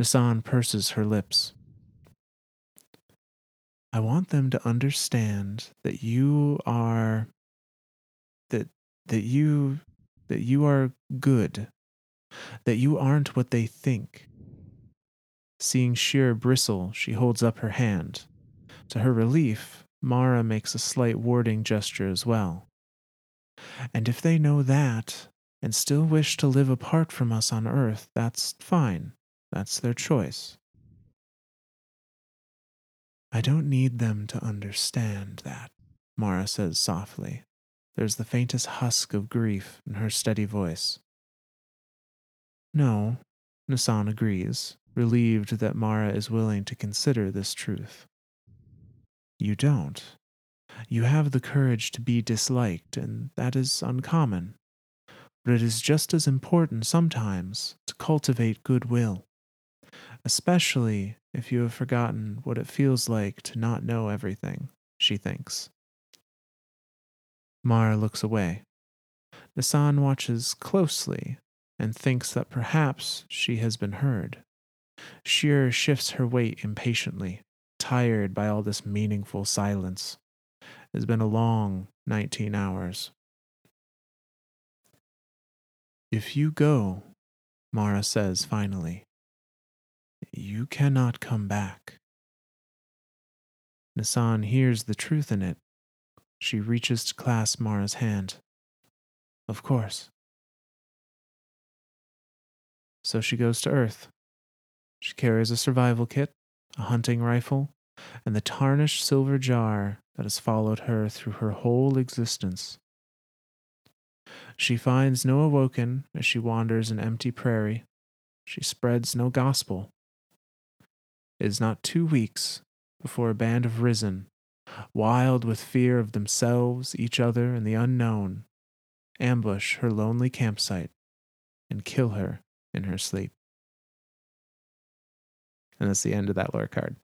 Nassan purses her lips. I want them to understand that you are that that you that you are good. That you aren't what they think. Seeing Sjur bristle, she holds up her hand. To her relief, Mara makes a slight warding gesture as well. And if they know that, and still wish to live apart from us on Earth, that's fine. That's their choice. I don't need them to understand that, Mara says softly. There's the faintest husk of grief in her steady voice. No, Nassan agrees, relieved that Mara is willing to consider this truth. You don't. You have the courage to be disliked, and that is uncommon. But it is just as important sometimes to cultivate goodwill, especially if you have forgotten what it feels like to not know everything, she thinks. Mara looks away. Nassan watches closely and thinks that perhaps she has been heard. Sjur shifts her weight impatiently, tired by all this meaningful silence. It has been a long 19 hours. If you go, Mara says finally, you cannot come back. Nassan hears the truth in it. She reaches to clasp Mara's hand. Of course. So she goes to Earth. She carries a survival kit, a hunting rifle, and the tarnished silver jar that has followed her through her whole existence. She finds no awoken as she wanders an empty prairie. She spreads no gospel. It is not two weeks before a band of risen, wild with fear of themselves, each other, and the unknown, ambush her lonely campsite and kill her in her sleep. And that's the end of that lore card.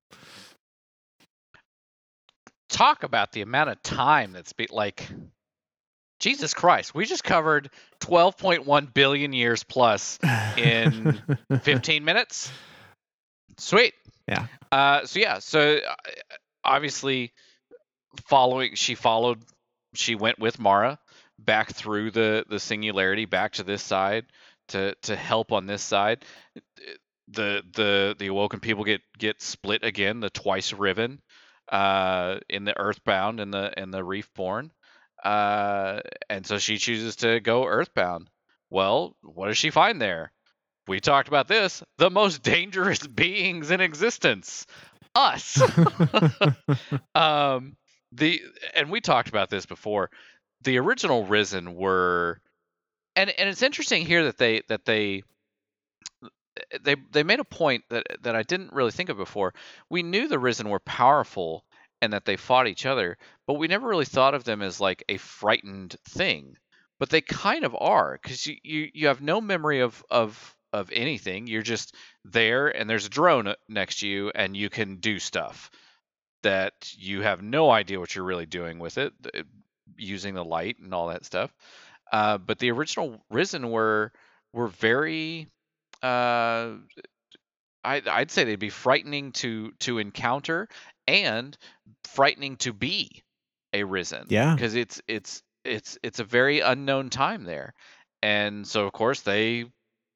Talk about the amount of time that's be like Jesus Christ, we just covered 12.1 billion years plus in [laughs] 15 minutes. Sweet. Yeah. Uh, so yeah, so uh, obviously following she followed she went with Mara back through the the singularity back to this side to to help on this side. The the the awoken people get get split again, the twice riven uh, in the earthbound and the and the reefborn. Uh, and so she chooses to go earthbound. Well, what does she find there? We talked about this. The most dangerous [laughs] beings in existence, us. [laughs] um, the and we talked about this before. The original Risen were and and it's interesting here that they that they they they made a point that that I didn't really think of before. We knew the Risen were powerful and that they fought each other, but we never really thought of them as like a frightened thing. But they kind of are because you, you you have no memory of of of anything. You're just there, and there's a drone uh, next to you, and you can do stuff that you have no idea what you're really doing with it, using the light and all that stuff. Uh, but the original Risen were were very uh, I, I'd say they'd be frightening to to encounter and frightening to be a risen. Yeah. because it's it's it's it's a very unknown time there, and so of course they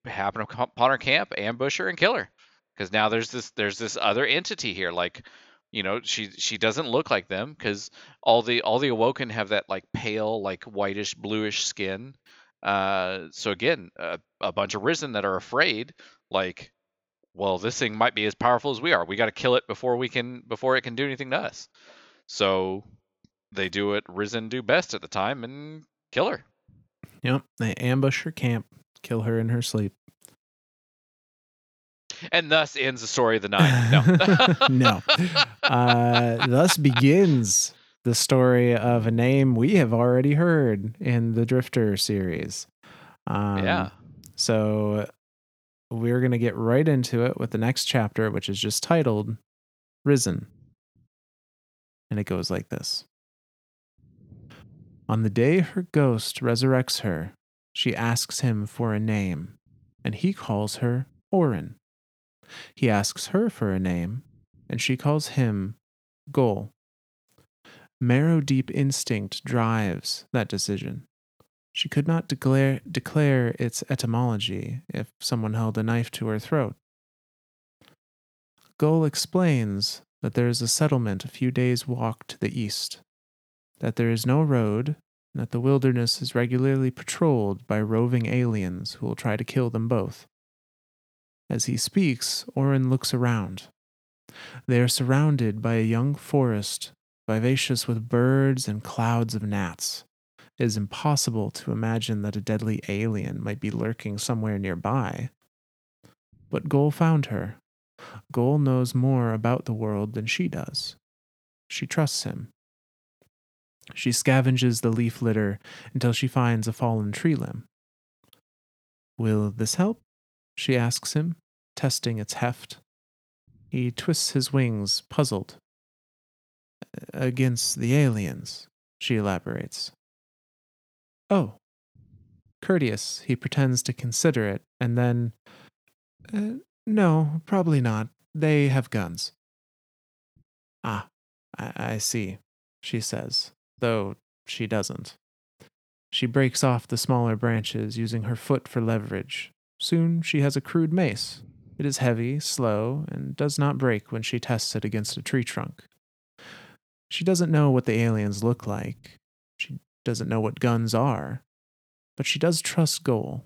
happen upon her camp, ambush her, and kill her. Because now there's this there's this other entity here, like you know she she doesn't look like them because all the all the awoken have that like pale like whitish bluish skin uh so again uh, a bunch of risen that are afraid like well this thing might be as powerful as we are we got to kill it before we can before it can do anything to us so they do what risen do best at the time and kill her Yep. They ambush her camp, kill her in her sleep. and thus ends the story of the nine [laughs] no no. Uh, thus begins the story of a name we have already heard in the Drifter series. Um, yeah So we're going to get right into it with the next chapter, which is just titled Risen. And it goes like this On the day her ghost resurrects her, she asks him for a name, and he calls her Orin. He asks her for a name, and she calls him Gol. Marrow deep instinct drives that decision. She could not declare, declare its etymology if someone held a knife to her throat. Gull explains that there is a settlement a few days' walk to the east, that there is no road, and that the wilderness is regularly patrolled by roving aliens who will try to kill them both. As he speaks, Orin looks around. They are surrounded by a young forest, vivacious with birds and clouds of gnats. It is impossible to imagine that a deadly alien might be lurking somewhere nearby. But Gol found her. Gol knows more about the world than she does. She trusts him. She scavenges the leaf litter until she finds a fallen tree limb. Will this help? She asks him, testing its heft. He twists his wings, puzzled. Against the aliens, she elaborates. Oh. Courteous, he pretends to consider it, and then. "Uh, no, probably not. They have guns. Ah, I, I see, she says, though she doesn't. She breaks off the smaller branches using her foot for leverage. Soon she has a crude mace. It is heavy, slow, and does not break when she tests it against a tree trunk. She doesn't know what the aliens look like. She doesn't know what guns are. But she does trust Gol.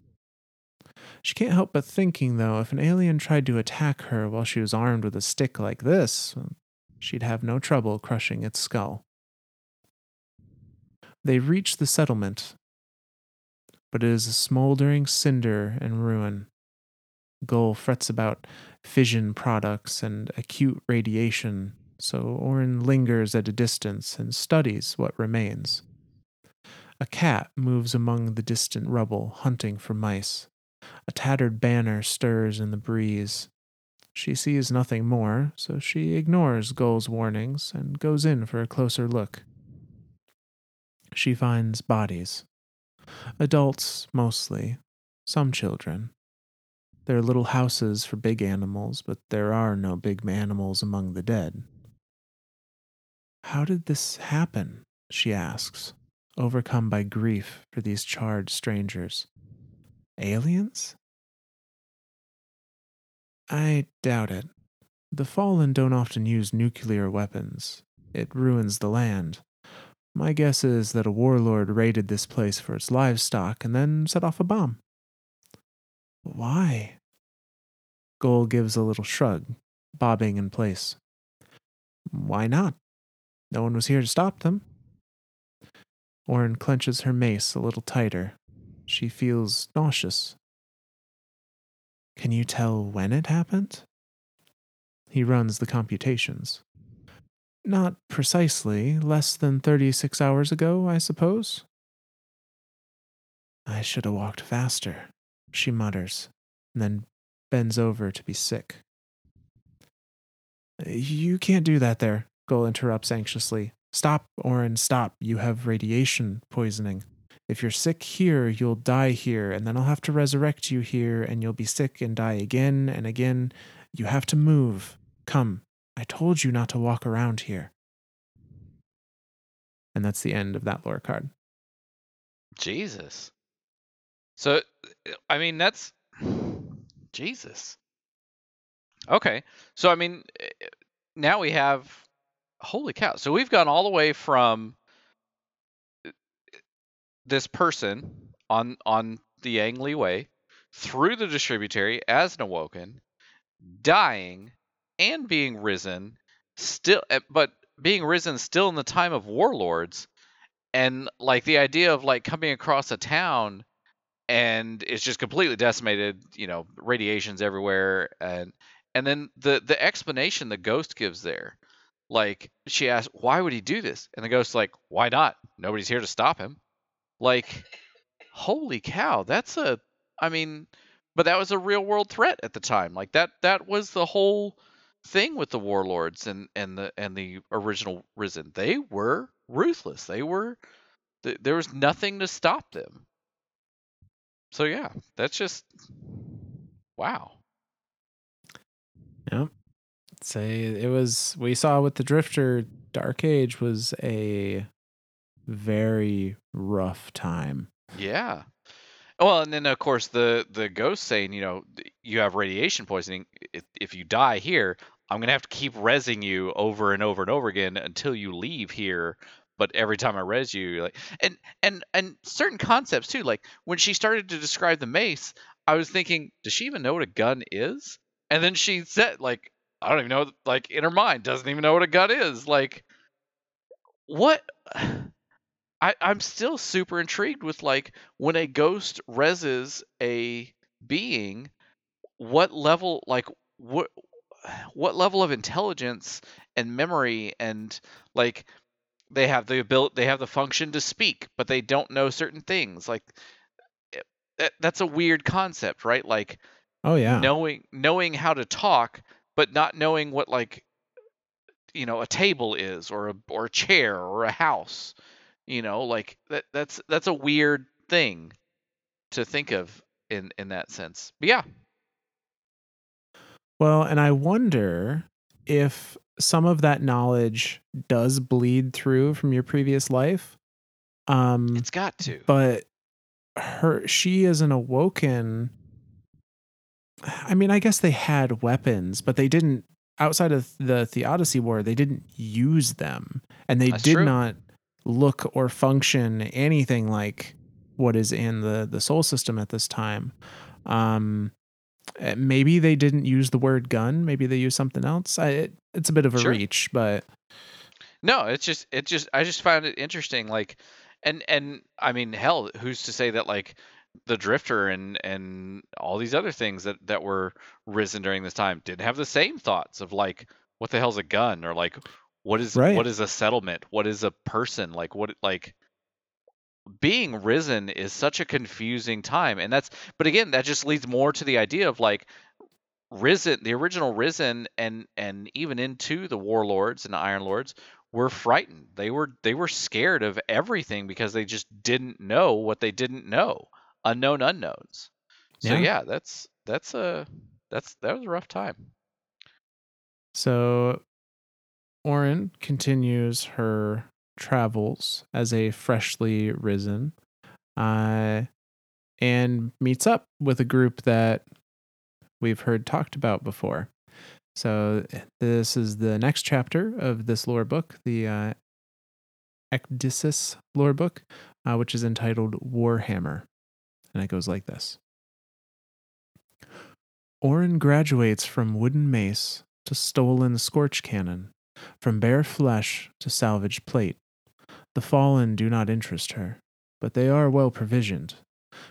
She can't help but thinking, though, if an alien tried to attack her while she was armed with a stick like this, she'd have no trouble crushing its skull. They reach the settlement, but it is a smoldering cinder and ruin. Gull frets about fission products and acute radiation, so Orin lingers at a distance and studies what remains. A cat moves among the distant rubble, hunting for mice. A tattered banner stirs in the breeze. She sees nothing more, so she ignores Gull's warnings and goes in for a closer look. She finds bodies. Adults, mostly. Some children. There are little houses for big animals, but there are no big animals among the dead. How did this happen? she asks, overcome by grief for these charred strangers. Aliens? I doubt it. The Fallen don't often use nuclear weapons. It ruins the land. My guess is that a warlord raided this place for its livestock and then set off a bomb. Why? Gol gives a little shrug, bobbing in place. Why not? No one was here to stop them. Orin clenches her mace a little tighter. She feels nauseous. Can you tell when it happened? He runs the computations. Not precisely, less than 36 hours ago, I suppose. I should have walked faster, she mutters, and then bends over to be sick. You can't do that there, Gull interrupts anxiously. Stop, Orin, stop. You have radiation poisoning. If you're sick here, you'll die here, and then I'll have to resurrect you here, and you'll be sick and die again and again. You have to move. Come, I told you not to walk around here. And that's the end of that lore card. Jesus. So, I mean, that's Jesus. Okay. So, I mean, eh, now we have, holy cow. So we've gone all the way from eh, this person on on the Yang Liwei through the distributary as an awoken, dying and being risen, still, eh, but being risen still in the time of warlords, and like the idea of like coming across a town and it's just completely decimated you know radiations everywhere and and then the the explanation the ghost gives there like she asks why would he do this? And the ghost's like why not? Nobody's here to stop him. Like holy cow that's a i mean but that was a real world threat at the time like that that was the whole thing with the warlords and and the and the original risen they were ruthless they were th- there was nothing to stop them so yeah that's just wow Yeah. Say it was we saw with the Drifter Dark Age was a very rough time. Yeah. Well, and then of course the the ghost saying, you know, you have radiation poisoning. If, if you die here, I'm gonna have to keep resing you over and over and over again until you leave here. But every time I res you, like, and and and certain concepts too. Like when she started to describe the mace, I was thinking, does she even know what a gun is? And then she said, like, I don't even know. Like in her mind, doesn't even know what a gun is. Like, what? [sighs] I, I'm still super intrigued with like when a ghost reses a being, what level like what what level of intelligence and memory and like they have the ability they have the function to speak, but they don't know certain things. Like it- that's a weird concept, right? Like Oh yeah. knowing knowing how to talk, but not knowing what like you know a table is or a or a chair or a house you know like that that's that's a weird thing to think of in in that sense but yeah Well, and I wonder if some of that knowledge does bleed through from your previous life. Um it's got to but her she is an awoken I mean, I guess they had weapons, but they didn't outside of the Theodicy War, they didn't use them. And they That's did true. not look or function anything like what is in the the Sol system at this time. Um Uh, maybe they didn't use the word gun, maybe they used something else. I it, it's a bit of a Sure. reach, but no it's just it just i just found it interesting like and and i mean hell who's to say that like the drifter and and all these other things that that were risen during this time didn't have the same thoughts of like what the hell's a gun or like what is Right. what is a settlement what is a person like what like being risen is such a confusing time and that's but again that just leads more to the idea of like risen the original risen and and even into the warlords and the iron lords were frightened. They were they were scared of everything because they just didn't know what they didn't know unknown unknowns. So Yeah. yeah that's that's a that's that was a rough time. So Orin continues her travels as a freshly risen uh, and meets up with a group that we've heard talked about before. So this is the next chapter of this lore book, the uh, Ecdysis lore book, uh, which is entitled Warhammer. And it goes like this. Orin graduates from wooden mace to stolen scorch cannon, from bare flesh to salvaged plate. The fallen do not interest her, but they are well provisioned.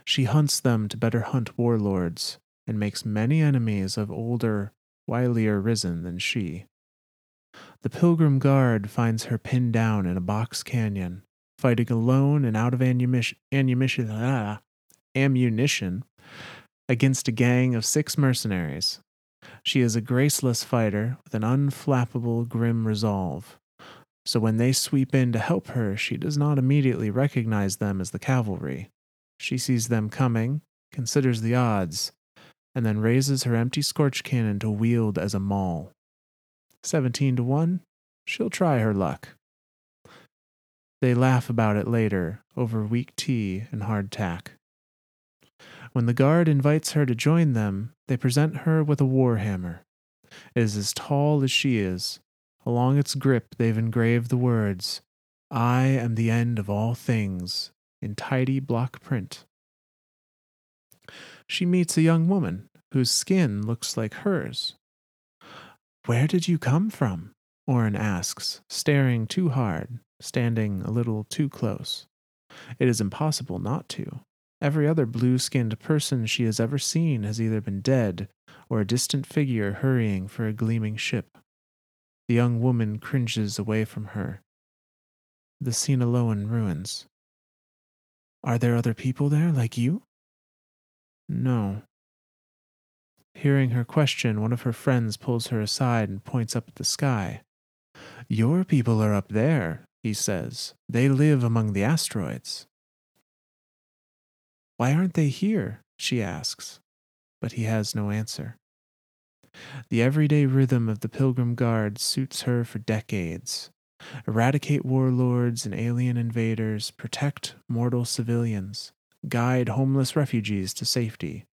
She hunts them to better hunt warlords, and makes many enemies of older, wilier risen than she. The Pilgrim Guard finds her pinned down in a box canyon, fighting alone and out of ammunition, ammunition, ah, ammunition against a gang of six mercenaries. She is a graceless fighter with an unflappable, grim resolve. So when they sweep in to help her, she does not immediately recognize them as the cavalry. She sees them coming, considers the odds, and then raises her empty scorch cannon to wield as a maul. 17 to 1, she'll try her luck. They laugh about it later over weak tea and hard tack. When the guard invites her to join them, they present her with a warhammer. It is as tall as she is. Along its grip, they've engraved the words, I am the end of all things, in tidy block print. She meets a young woman whose skin looks like hers. Where did you come from? Orin asks, staring too hard, standing a little too close. It is impossible not to. Every other blue skinned person she has ever seen has either been dead or a distant figure hurrying for a gleaming ship. The young woman cringes away from her. The Sinaloan ruins. Are there other people there like you? No. Hearing her question, one of her friends pulls her aside and points up at the sky. Your people are up there, he says. They live among the asteroids. Why aren't they here? she asks, but he has no answer. The everyday rhythm of the Pilgrim Guard suits her for decades. Eradicate warlords and alien invaders, protect mortal civilians, guide homeless refugees to safety.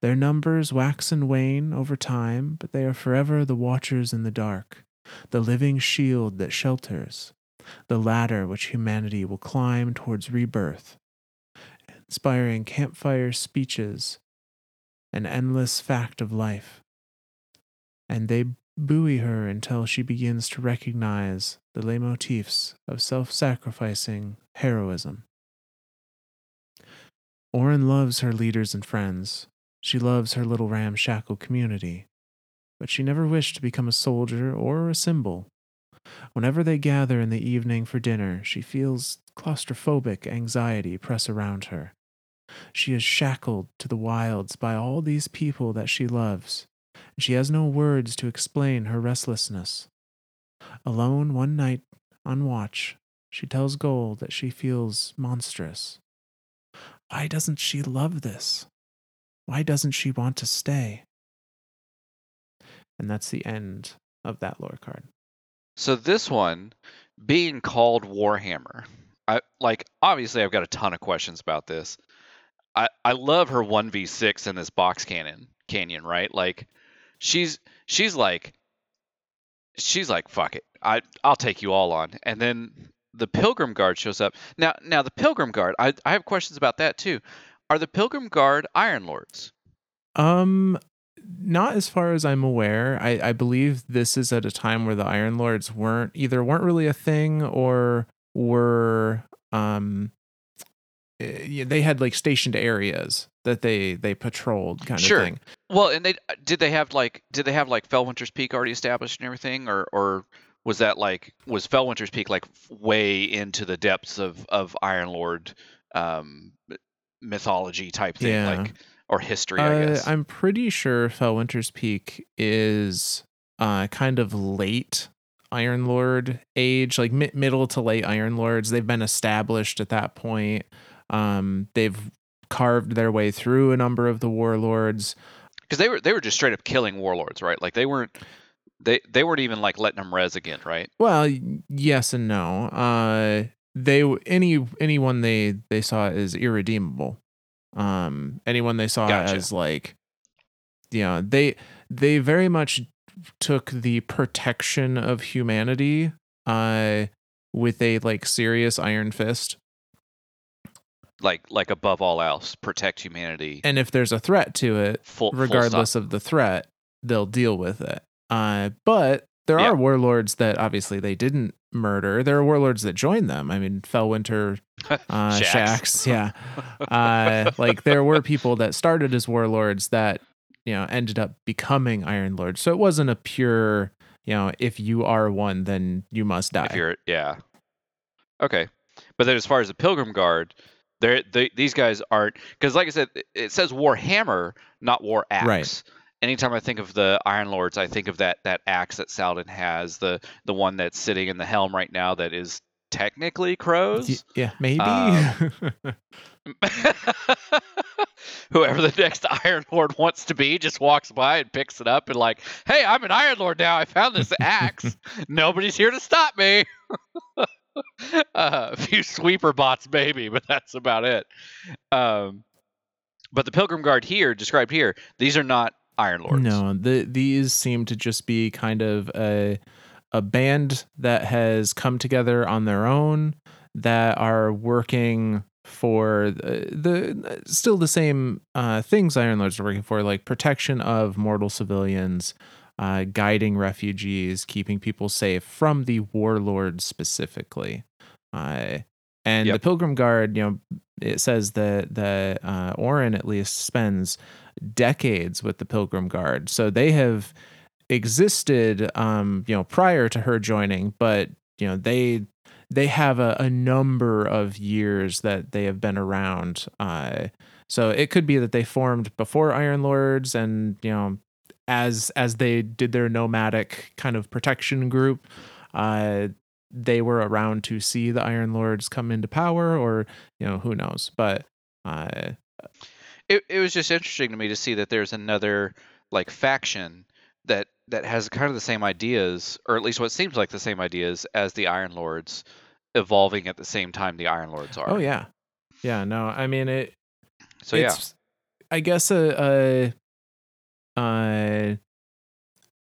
Their numbers wax and wane over time, but they are forever the watchers in the dark, the living shield that shelters, the ladder which humanity will climb towards rebirth inspiring campfire speeches, an endless fact of life. And they buoy her until she begins to recognize the leitmotifs of self sacrificing heroism. Orin loves her leaders and friends. She loves her little ramshackle community. But she never wished to become a soldier or a symbol. Whenever they gather in the evening for dinner, she feels claustrophobic anxiety press around her. She is shackled to the wilds by all these people that she loves, and she has no words to explain her restlessness. Alone one night, on watch, she tells Gold that she feels monstrous. Why doesn't she love this? Why doesn't she want to stay? And that's the end of that lore card. So this one being called Warhammer. I like obviously I've got a ton of questions about this. I I love her one v six in this box cannon canyon, right? Like she's she's like she's like fuck it, I I'll take you all on, and then the Pilgrim Guard shows up. Now now the Pilgrim Guard, I I have questions about that too. Are the Pilgrim Guard Iron Lords? Um, not as far as I'm aware. I, I believe this is at a time where the Iron Lords weren't either weren't really a thing or were um they had like stationed areas that they they patrolled kind sure. of thing. Well, and they did they have like did they have like Felwinter's Peak already established and everything, or or was that like was Felwinter's Peak like way into the depths of of Iron Lord um, mythology type thing, yeah. like or history? I uh, guess I'm pretty sure Felwinter's Peak is uh, kind of late Iron Lord age, like mi- middle to late Iron Lords. They've been established at that point. Um, they've carved their way through a number of the warlords because they were they were just straight up killing warlords, right? Like they weren't they they weren't even like letting them res again, right? Well, yes and no. Uh, they any anyone they they saw as irredeemable. Um, anyone they saw gotcha. as like, you know, they they very much took the protection of humanity uh with a like serious iron fist like like above all else, protect humanity. And if there's a threat to it, full, regardless full of the threat, they'll deal with it. Uh, but there yeah. are warlords that obviously they didn't murder. There are warlords that joined them. I mean, Felwinter, [laughs] uh, Shaxx, yeah. [laughs] Uh, like there were people that started as warlords that you know ended up becoming Iron Lords. So it wasn't a pure, you know, if you are one, then you must die. If you're, yeah. Okay, but then as far as the Pilgrim Guard, they're, they, these guys aren't because, like I said, it says Warhammer, not War Axe. Right. Anytime I think of the Iron Lords, I think of that that axe that Saladin has, the the one that's sitting in the helm right now that is technically crows. Yeah, maybe. Um, [laughs] whoever the next Iron Lord wants to be just walks by and picks it up and like, hey, I'm an Iron Lord now. I found this axe. [laughs] Nobody's here to stop me. [laughs] uh, [laughs] a few sweeper bots, maybe, but that's about it. Um, but the Pilgrim Guard here, described here, these are not Iron Lords. No, the, these seem to just be kind of a a band that has come together on their own that are working for the, the still the same uh, things Iron Lords are working for, like protection of mortal civilians, uh, guiding refugees, keeping people safe from the warlords specifically. Uh, and Yep. the Pilgrim Guard, you know, it says that the uh, Orin at least spends decades with the Pilgrim Guard, so they have existed, um, you know, prior to her joining, but you know they they have a, a number of years that they have been around. Uh, so it could be that they formed before Iron Lords, and you know, as as they did their nomadic kind of protection group, uh, they were around to see the Iron Lords come into power, or you know, who knows? But uh, it, it was just interesting to me to see that there's another like faction that that has kind of the same ideas or at least what seems like the same ideas as the iron lords evolving at the same time the iron lords are oh yeah, yeah. No, I mean it. so yeah I guess a, a uh,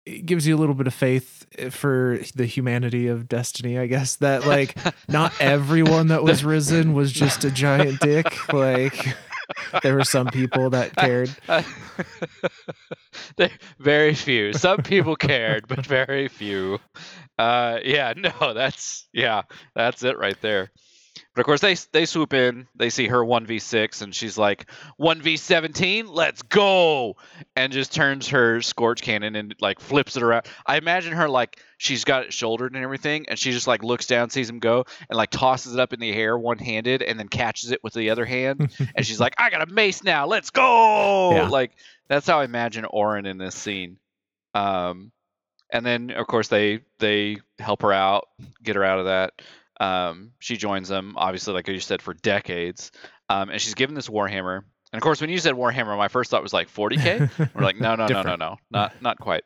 it gives you a little bit of faith eh, for the humanity of Destiny. I guess that like not everyone that was risen was just a giant dick. [laughs] Like there were some people that cared. [laughs] Very few some people cared but very few uh yeah no that's yeah that's it right there but of course they they swoop in they see her 1v6 and she's like 1v17 let's go and just turns her scorch cannon and like flips it around i imagine her like she's got it shouldered and everything and she just like looks down sees him go and like tosses it up in the air one-handed and then catches it with the other hand [laughs] and she's like, "I got a mace now. Let's go!" Yeah. Like that's how I imagine Orin in this scene. Um, and then of course they they help her out, get her out of that. Um, she joins them, obviously, like you said, for decades. Um, and she's given this warhammer. And of course, when you said warhammer, my first thought was like 40k. [laughs] We're like, no, no, no, no, no, not not quite.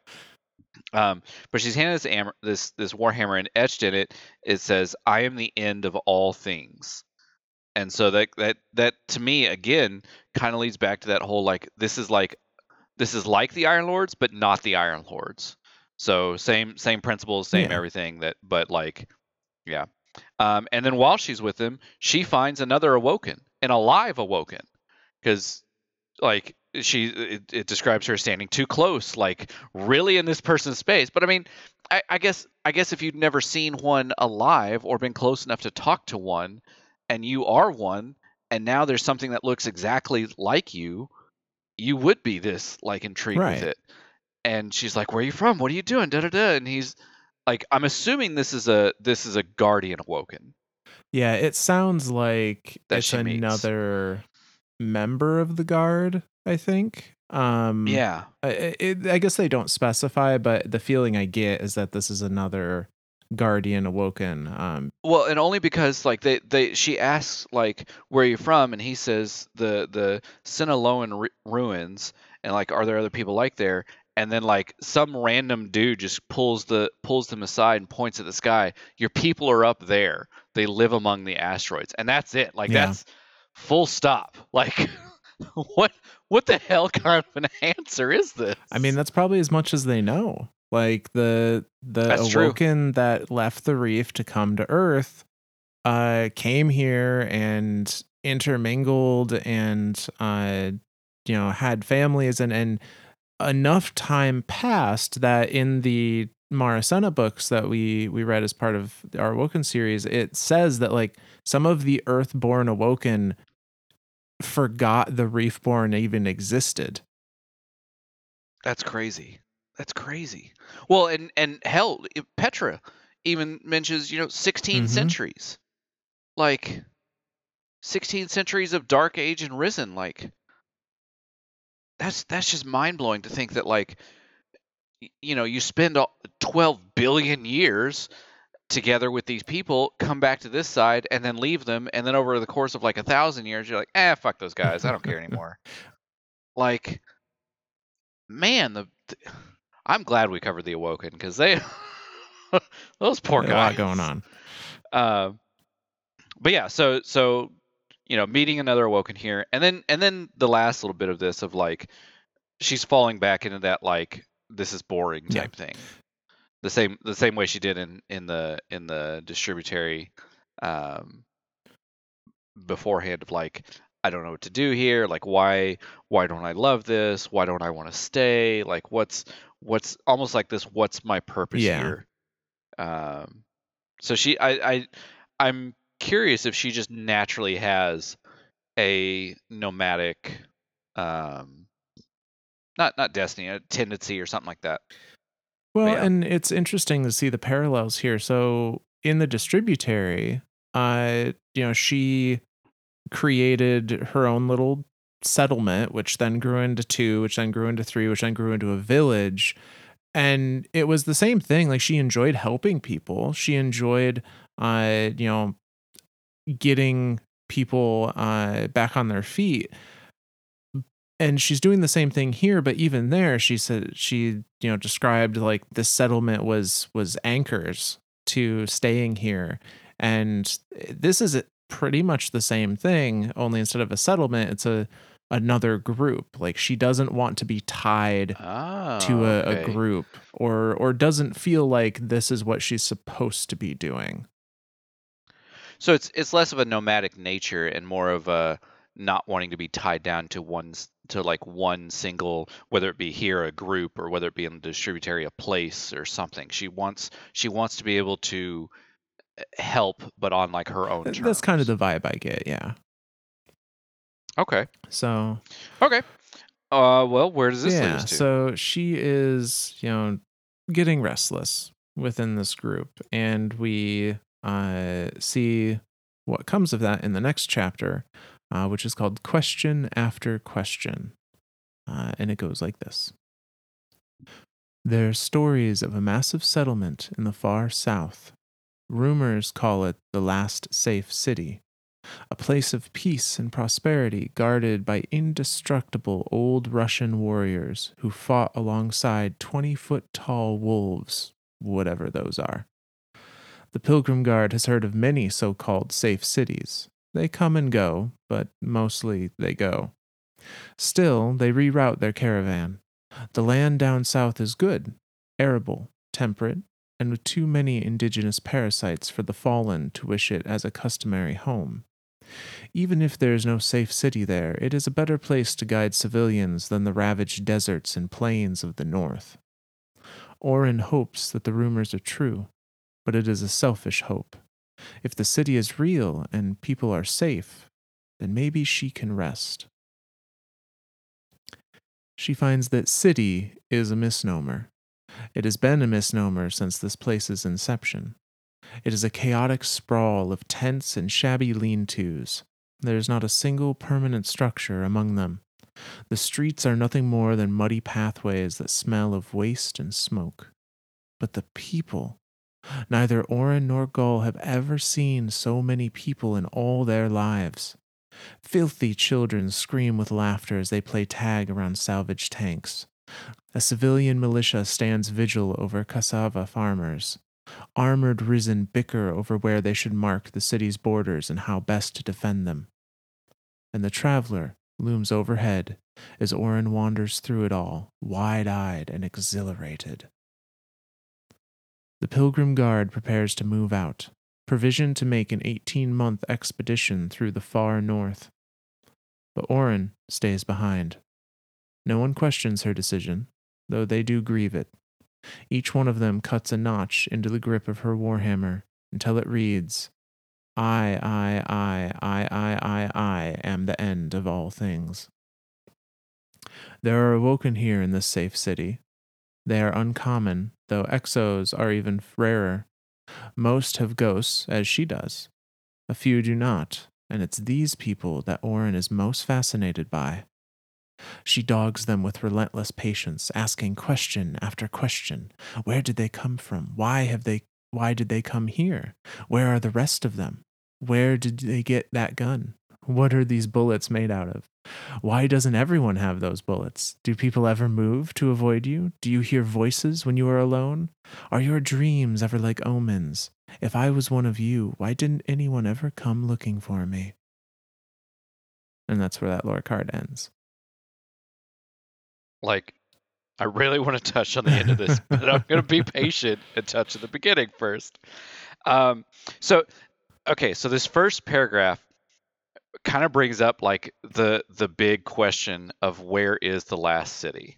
Um, but she's handed this hammer, this this warhammer, and etched in it, it says, "I am the end of all things." And so that that that to me again kind of leads back to that whole like this is like this is like the Iron Lords, but not the Iron Lords. So same same principles, same Yeah. everything. That but like yeah. Um, and then while she's with him, she finds another awoken, an alive awoken, because like she it, it describes her standing too close, like really in this person's space. But I mean, I, I guess I guess if you'd never seen one alive or been close enough to talk to one, and you are one, and now there's something that looks exactly like you, you would be this like intrigued Right. with it. And she's like, "Where are you from? What are you doing?" Da da da. And he's like, "I'm assuming this is a this is a guardian awoken." Yeah, it sounds like That it's she meets. another member of the guard. I think. Um, Yeah. I, it, I guess they don't specify, but the feeling I get is that this is another guardian awoken. Um, Well, and only because like they, they she asks like where are you from, and he says the the Sinaloan ru- ruins, and like are there other people like there? And then like some random dude just pulls the pulls them aside and points at the sky. Your people are up there. They live among the asteroids, and that's it. Like Yeah. that's full stop. Like [laughs] what what the hell kind of an answer is this? I mean, that's probably as much as they know. Like the the That's true. awoken that left the reef to come to Earth, uh, came here and intermingled and uh, you know, had families and and enough time passed that in the Marasenna books that we we read as part of our Awoken series, it says that like some of the Earthborn Awoken forgot the Reefborn even existed. That's crazy. That's crazy. Well, and and hell, Petra even mentions you know 16 Mhm. centuries, like 16 centuries of Dark Age and Risen. Like that's that's just mind blowing to think that like you know you spend 12 billion years together with these people, come back to this side, and then leave them, and then over the course of like a thousand years, you're like, eh, fuck those guys, I don't care anymore. like, man, the, the I'm glad we covered the Awoken because they [laughs] those poor guys a lot going on. Uh, but yeah, so so you know, meeting another Awoken here, and then and then the last little bit of this of like she's falling back into that like this is boring Yeah. type thing. The same the same way she did in in the in the distributary um beforehand of like I don't know what to do here, like why why don't I love this? Why don't I want to stay? Like what's what's almost like this what's my purpose Yeah. here? Um so she I I I'm curious if she just naturally has a nomadic um not not destiny, a tendency or something like that. Well, yeah. and it's interesting to see the parallels here. So in the distributary, uh, you know, she created her own little settlement, which then grew into two, which then grew into three, which then grew into a village. And it was the same thing. Like she enjoyed helping people. She enjoyed uh, you know, getting people uh back on their feet. And she's doing the same thing here but even there she said she you know described like this settlement was was anchors to staying here. And this is pretty much the same thing only instead of a settlement it's a another group. Like she doesn't want to be tied Oh, to a, okay. a group or or doesn't feel like this is what she's supposed to be doing So it's it's less of a nomadic nature and more of a not wanting to be tied down to one to like one single whether it be here a group or whether it be in the distributary a place or something. She wants she wants to be able to uh, help but on like her own terms. that's kind of the vibe i get yeah Okay. so Okay. Uh well, where does this lead yeah us to? so she is you know getting restless within this group and we uh see what comes of that in the next chapter uh, which is called question after question. Uh, and it goes like this. There are stories of a massive settlement in the far south. Rumors call it the last safe city a place of peace and prosperity guarded by indestructible old Russian warriors who fought alongside 20 foot tall wolves, whatever those are. The Pilgrim Guard has heard of many so called safe cities. They come and go, but mostly they go. Still, they reroute their caravan. The land down south is good, arable, temperate, and with too many indigenous parasites for the fallen to wish it as a customary home. Even if there is no safe city there, it is a better place to guide civilians than the ravaged deserts and plains of the north. Orin hopes that the rumors are true, but it is a selfish hope. If the city is real and people are safe, then maybe she can rest. She finds that city is a misnomer. It has been a misnomer since this place's inception. It is a chaotic sprawl of tents and shabby lean tos. There is not a single permanent structure among them. The streets are nothing more than muddy pathways that smell of waste and smoke. But the people. Neither Orin nor Gull have ever seen so many people in all their lives. Filthy children scream with laughter as they play tag around salvaged tanks. A civilian militia stands vigil over cassava farmers. Armored risen bicker over where they should mark the city's borders and how best to defend them. And the traveler looms overhead as Orin wanders through it all, wide eyed and exhilarated. The Pilgrim Guard prepares to move out, provisioned to make an 18 month expedition through the far north. But Orin stays behind. No one questions her decision, though they do grieve it. Each one of them cuts a notch into the grip of her warhammer until it reads, I, I, I, I, I, I, I am the end of all things. There are awoken here in this safe city. They are uncommon, though exos are even rarer. Most have ghosts, as she does. A few do not, and it's these people that Orin is most fascinated by. She dogs them with relentless patience, asking question after question. Where did they come from? Why have they why did they come here? Where are the rest of them? Where did they get that gun? What are these bullets made out of? Why doesn't everyone have those bullets? Do people ever move to avoid you? Do you hear voices when you are alone? Are your dreams ever like omens? If I was one of you, why didn't anyone ever come looking for me? And that's where that lore card ends. Like, I really want to touch on the end of this, but I'm going to be patient and touch at the beginning first. Um, so, okay, so this first paragraph kind of brings up like the the big question of where is the last city.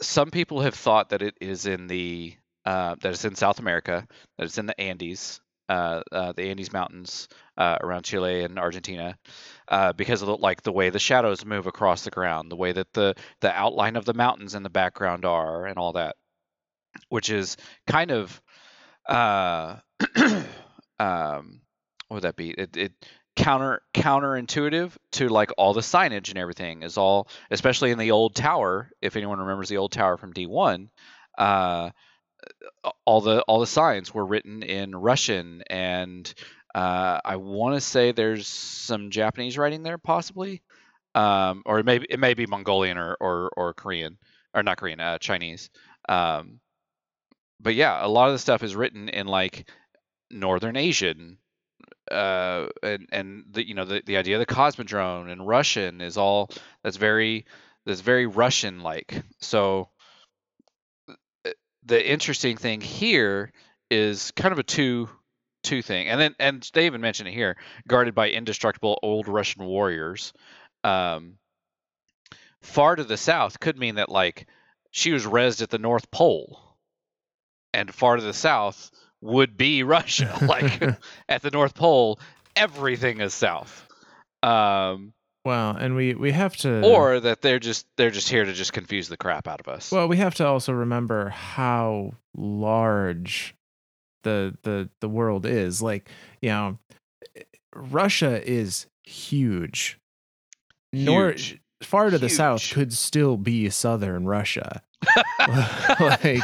Some people have thought that it is in the uh, that it's in South America, that it's in the Andes, uh, uh, the Andes Mountains uh, around Chile and Argentina, uh, because of the, like the way the shadows move across the ground, the way that the the outline of the mountains in the background are, and all that, which is kind of uh, [clears throat] um, what would that be? It, it counter counterintuitive to like all the signage and everything is all, especially in the old tower. If anyone remembers the old tower from D1, uh, all the all the signs were written in Russian and uh, I want to say there's some Japanese writing there, possibly, um, or it may it may be Mongolian or or, or Korean or not Korean, uh, Chinese. Um, but yeah, a lot of the stuff is written in like Northern Asian, uh, and and the you know the, the idea of the cosmodrome and Russian is all that's very that's very Russian like. So the interesting thing here is kind of a two two thing, and then and they even mention it here, guarded by indestructible old Russian warriors. Um, far to the south could mean that like she was rezzed at the North Pole, and far to the south would be [laughs] Russia. [laughs] like [laughs] at the North Pole, everything is south. Um, well, and we we have to or that they're just they're just here to just confuse the crap out of us. Well, we have to also remember how large the the the world is. Like, you know, Russia is huge. Huge. Nor far to the south could still be southern Russia. like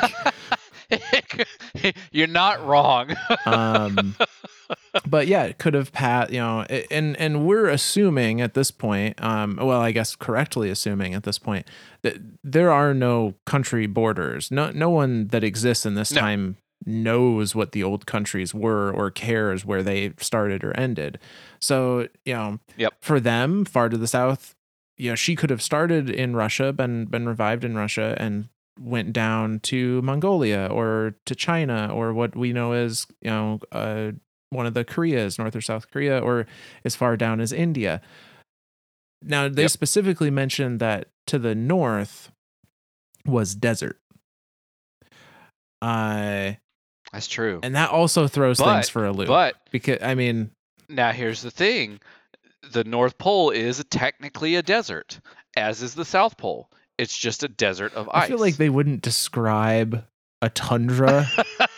[laughs] You're not wrong. [laughs] um but yeah it could have pat you know and and we're assuming at this point um well i guess correctly assuming at this point that there are no country borders no no one that exists in this No. time knows what the old countries were or cares where they started or ended so you know Yep. for them far to the south you know she could have started in russia been been revived in russia and went down to mongolia or to china or what we know as you know uh one of the Koreas, North or South Korea, or as far down as India. Now, they Yep. specifically mentioned that to the north was desert. Uh, That's true. and that also throws things for a loop. But because, I mean, now here's the thing: the North Pole is technically a desert, as is the South Pole. It's just a desert of ice. I feel like they wouldn't describe a tundra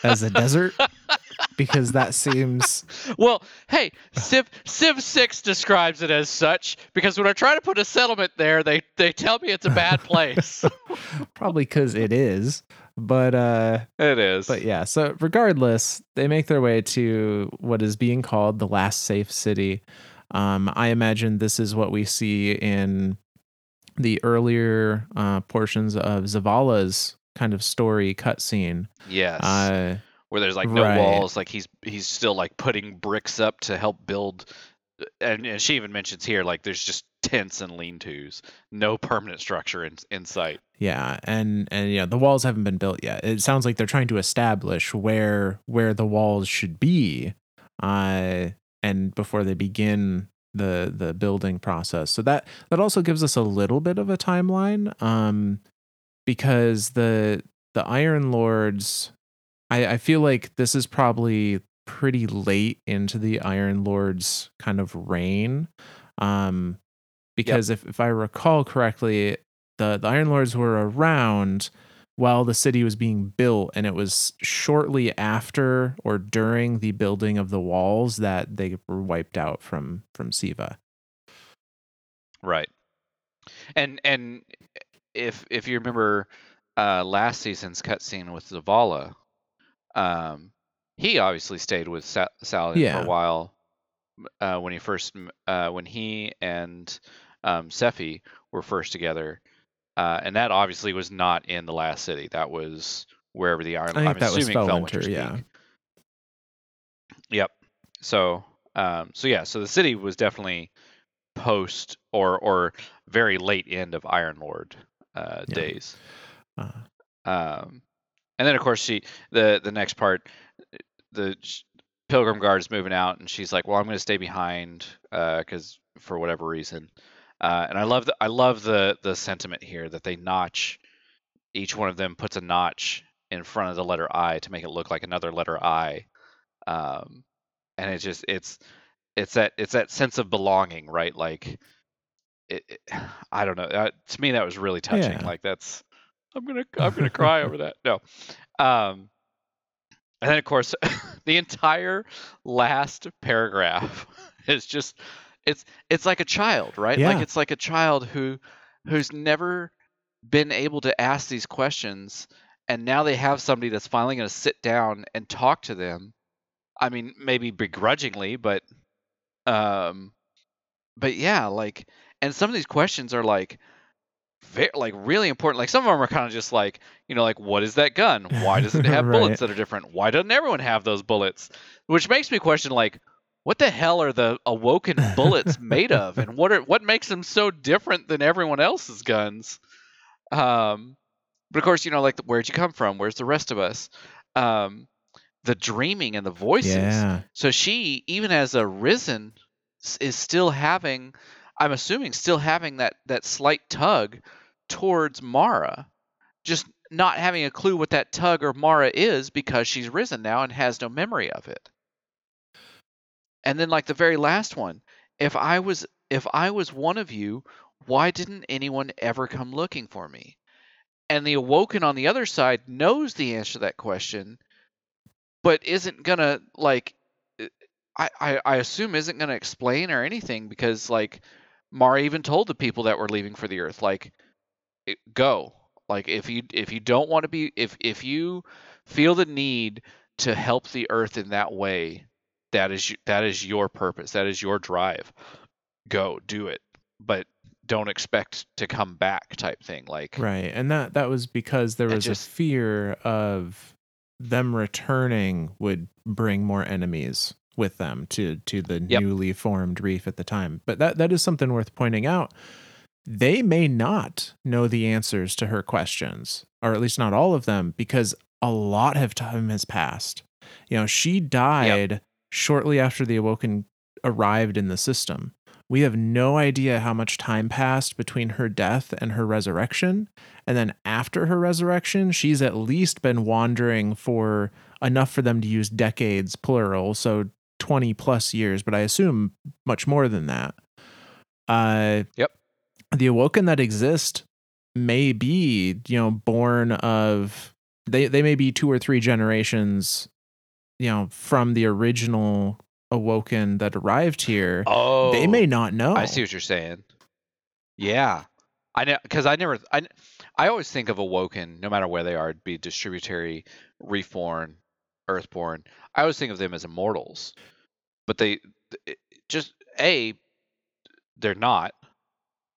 as a desert [laughs] because that seems Well, hey, Civ Civ Six describes it as such because when I try to put a settlement there, they they tell me it's a bad place. [laughs] probably because it is. But uh it is. But yeah, so regardless, they make their way to what is being called the last safe city. Um, I imagine this is what we see in the earlier uh, portions of Zavala's kind of story cutscene. yes. Uh, where there's like no right. walls, like he's he's still like putting bricks up to help build. And, and she even mentions here like there's just tents and lean-tos, no permanent structure in in sight. yeah, and and yeah, the walls haven't been built yet. It sounds like they're trying to establish where where the walls should be, uh, and before they begin the the building process. So that that also gives us a little bit of a timeline, um, because the the Iron Lords, I I feel like this is probably pretty late into the Iron Lords kind of reign, um, because if if I recall correctly, the the Iron Lords were around while the city was being built, and it was shortly after or during the building of the walls that they were wiped out from from Siva. Right. And and if if you remember uh, last season's cutscene with Zavala, um, he obviously stayed with Sa- Saladin for a while uh, when he first uh, when he and um, Sephi were first together, uh, and that obviously was not in the last city. That was wherever the Iron. I think I'm that was Felwinter yeah. Speak. Yep. So um, so yeah, so the city was definitely post or or very late end of Iron Lord uh, Yeah. days. Uh, Um, and then of course she the the next part, the Pilgrim Guard is moving out, and she's like, "Well, I'm going to stay behind because for whatever reason." Uh, and I love the I love the the sentiment here that they notch each one of them puts a notch in front of the letter I to make it look like another letter I. Um, and it's just it's it's that it's that sense of belonging, right? Like it, it [sighs] I don't know. Uh, to me, that was really touching. Yeah. Like that's I'm gonna [laughs] I'm gonna cry over that. No, um, and then of course [laughs] the entire last paragraph [laughs] is just it's it's like a child, right? Like it's like a child who who's never been able to ask these questions and now they have somebody that's finally going to sit down and talk to them. I mean maybe begrudgingly but um but yeah like and some of these questions are like very, like really important. Like some of them are kind of just like you know like what is that gun? Why does it [laughs] have Right. bullets that are different? Why doesn't everyone have those bullets? Which makes me question like what the hell are the awoken [laughs] bullets made of? And what are what makes them so different than everyone else's guns? Um but of course you know like where'd you come from? Where's the rest of us? Um the dreaming and the voices. Yeah. so she, even as a risen, is still having, I'm assuming, still having that that slight tug towards Mara, just not having a clue what that tug or Mara is because she's risen now and has no memory of it. And then like the very last one, if I was if I was one of you, why didn't anyone ever come looking for me? And the awoken on the other side knows the answer to that question, but isn't gonna like uh, I, I, I assume isn't to explain or anything because like Mara even told the people that were leaving for the Earth like go like if you if you don't want to be if if you feel the need to help the Earth in that way that is that is your purpose that is your drive go do it but don't expect to come back type thing like Right. And that that was because there was just- a fear of them returning would bring more enemies with them to to the Yep. newly formed reef at the time. But that that is something worth pointing out. They may not know the answers to her questions, or at least not all of them, because a lot of time has passed. You know, she died shortly after the Awoken arrived in the system. We have no idea how much time passed between her death and her resurrection. And then after her resurrection, she's at least been wandering for enough for them to use decades, plural, so 20 plus years, but I assume much more than that. Uh, Yep. The Awoken that exist may be, you know, born of, they, they may be two or three generations, you know, from the original Awoken that arrived here. oh They may oh, not know. I see what you're saying. Yeah, I know because I never I I always think of Awoken, no matter where they are, be distributary, reefborn, earthborn. I always think of them as immortals, but they just a they're not,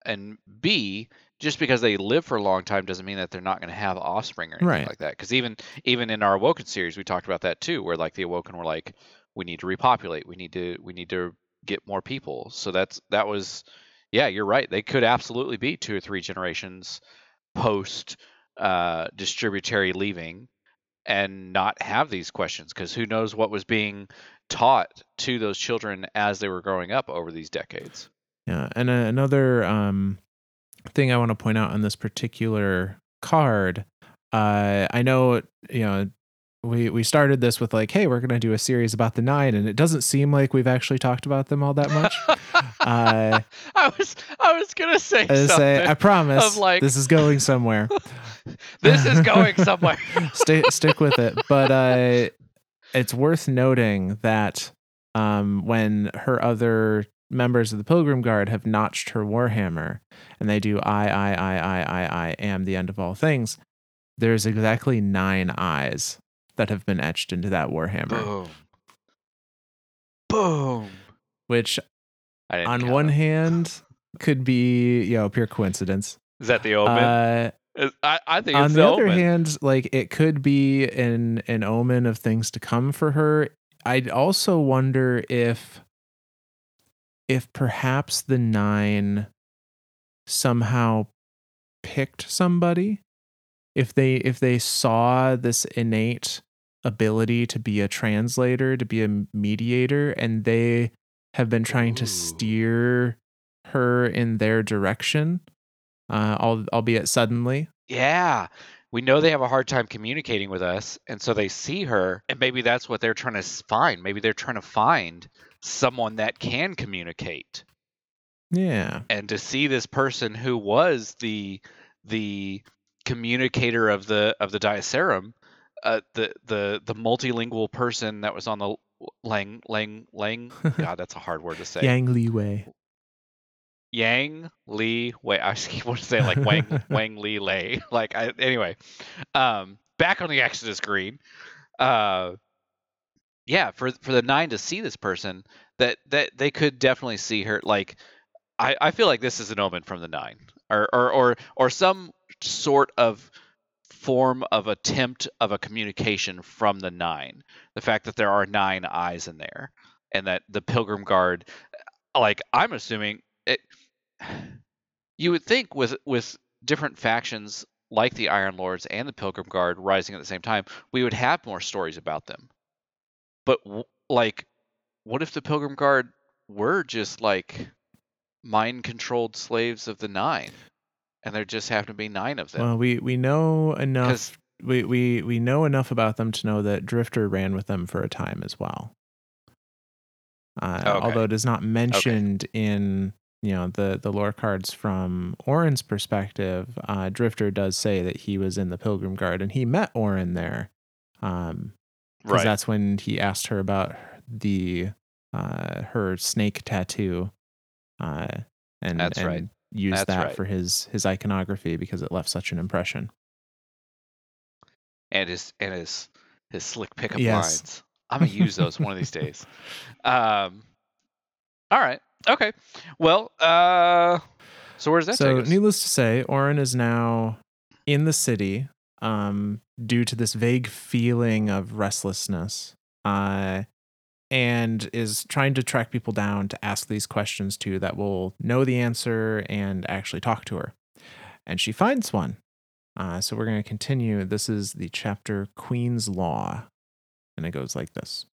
and b just because they live for a long time doesn't mean that they're not going to have offspring or anything Right. like that. Because even even in our Awoken series, we talked about that too, where like the Awoken were like, we need to repopulate, we need to we need to get more people. So that's that was yeah, you're right. They could absolutely be two or three generations post uh, distributary leaving and not have these questions because who knows what was being taught to those children as they were growing up over these decades. Yeah, and uh, another um, thing I want to point out on this particular card, uh, I know you know we we started this with like, hey, we're gonna do a series about the nine, and it doesn't seem like we've actually talked about them all that much. Uh, [laughs] I was I was gonna say I say, I promise, like- this is going somewhere. [laughs] this is going [laughs] somewhere. Stay stick with it, but uh, it's worth noting that um, when her other members of the Pilgrim Guard have notched her warhammer, and they do I I I I I I am the end of all things. There's exactly nine eyes that have been etched into that warhammer, Boom. Boom. which on one hand could be you know pure coincidence. is that the omen? Uh, I, I think on it's the the other omen. hand, like it could be an an omen of things to come for her. I'd also wonder if if perhaps the nine somehow picked somebody if they if they saw this innate ability to be a translator to be a mediator and they have been trying to steer her in their direction uh albeit suddenly Yeah. We know they have a hard time communicating with us, and so they see her, and maybe that's what they're trying to find. Maybe they're trying to find someone that can communicate. yeah And to see this person who was the the communicator of the of the Diacerum, uh, the the the multilingual person that was on the Lang Lang Lang. [laughs] God, that's a hard word to say. Yang Liwei Yang Liwei. I [laughs] keep wanting to say like Wang [laughs] Wang Li Lei. Like I, anyway, um, back on the Exodus Green. Uh, yeah, for for the nine to see this person, that that they could definitely see her. Like, I I feel like this is an omen from the nine, or or or or some sort of form of attempt of a communication from the nine. The fact that there are nine eyes in there, and that the Pilgrim Guard, like I'm assuming it. You would think with with different factions like the Iron Lords and the Pilgrim Guard rising at the same time, we would have more stories about them. But w- like, what if the Pilgrim Guard were just like mind controlled slaves of the Nine, and there just happen to be nine of them? well we we know enough we, we we know enough about them to know that drifter ran with them for a time as well uh, Okay. although it is not mentioned in you know the the lore cards from Orin's perspective uh, drifter does say that he was in the pilgrim guard and he met Orin there um because right. that's when he asked her about the uh her snake tattoo uh and That's and right. used That's that right. for his his iconography because it left such an impression and his and his his slick pickup Yes. lines. I'm gonna use those one of these [laughs] days. Um, all right, okay. Well, uh, so where does that so take us? needless to say Orin is now in the city um due to this vague feeling of restlessness uh and is trying to track people down to ask these questions to that will know the answer and actually talk to her. And she finds one. Uh, so we're going to continue. This is the chapter queen's law and it goes like this.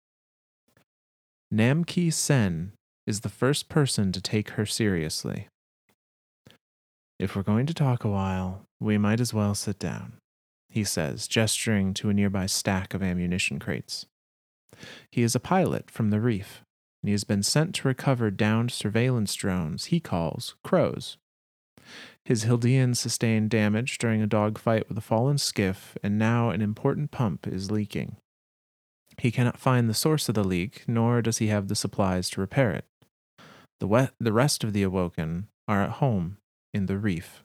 Namki sen is the first person to take her seriously. If we're going to talk a while, we might as well sit down, he says, gesturing to a nearby stack of ammunition crates. He is a pilot from the reef, and he has been sent to recover downed surveillance drones he calls crows. His Hildian sustained damage during a dogfight with a fallen skiff, and now an important pump is leaking. He cannot find the source of the leak, nor does he have the supplies to repair it. The, we- the rest of the Awoken are at home in the reef.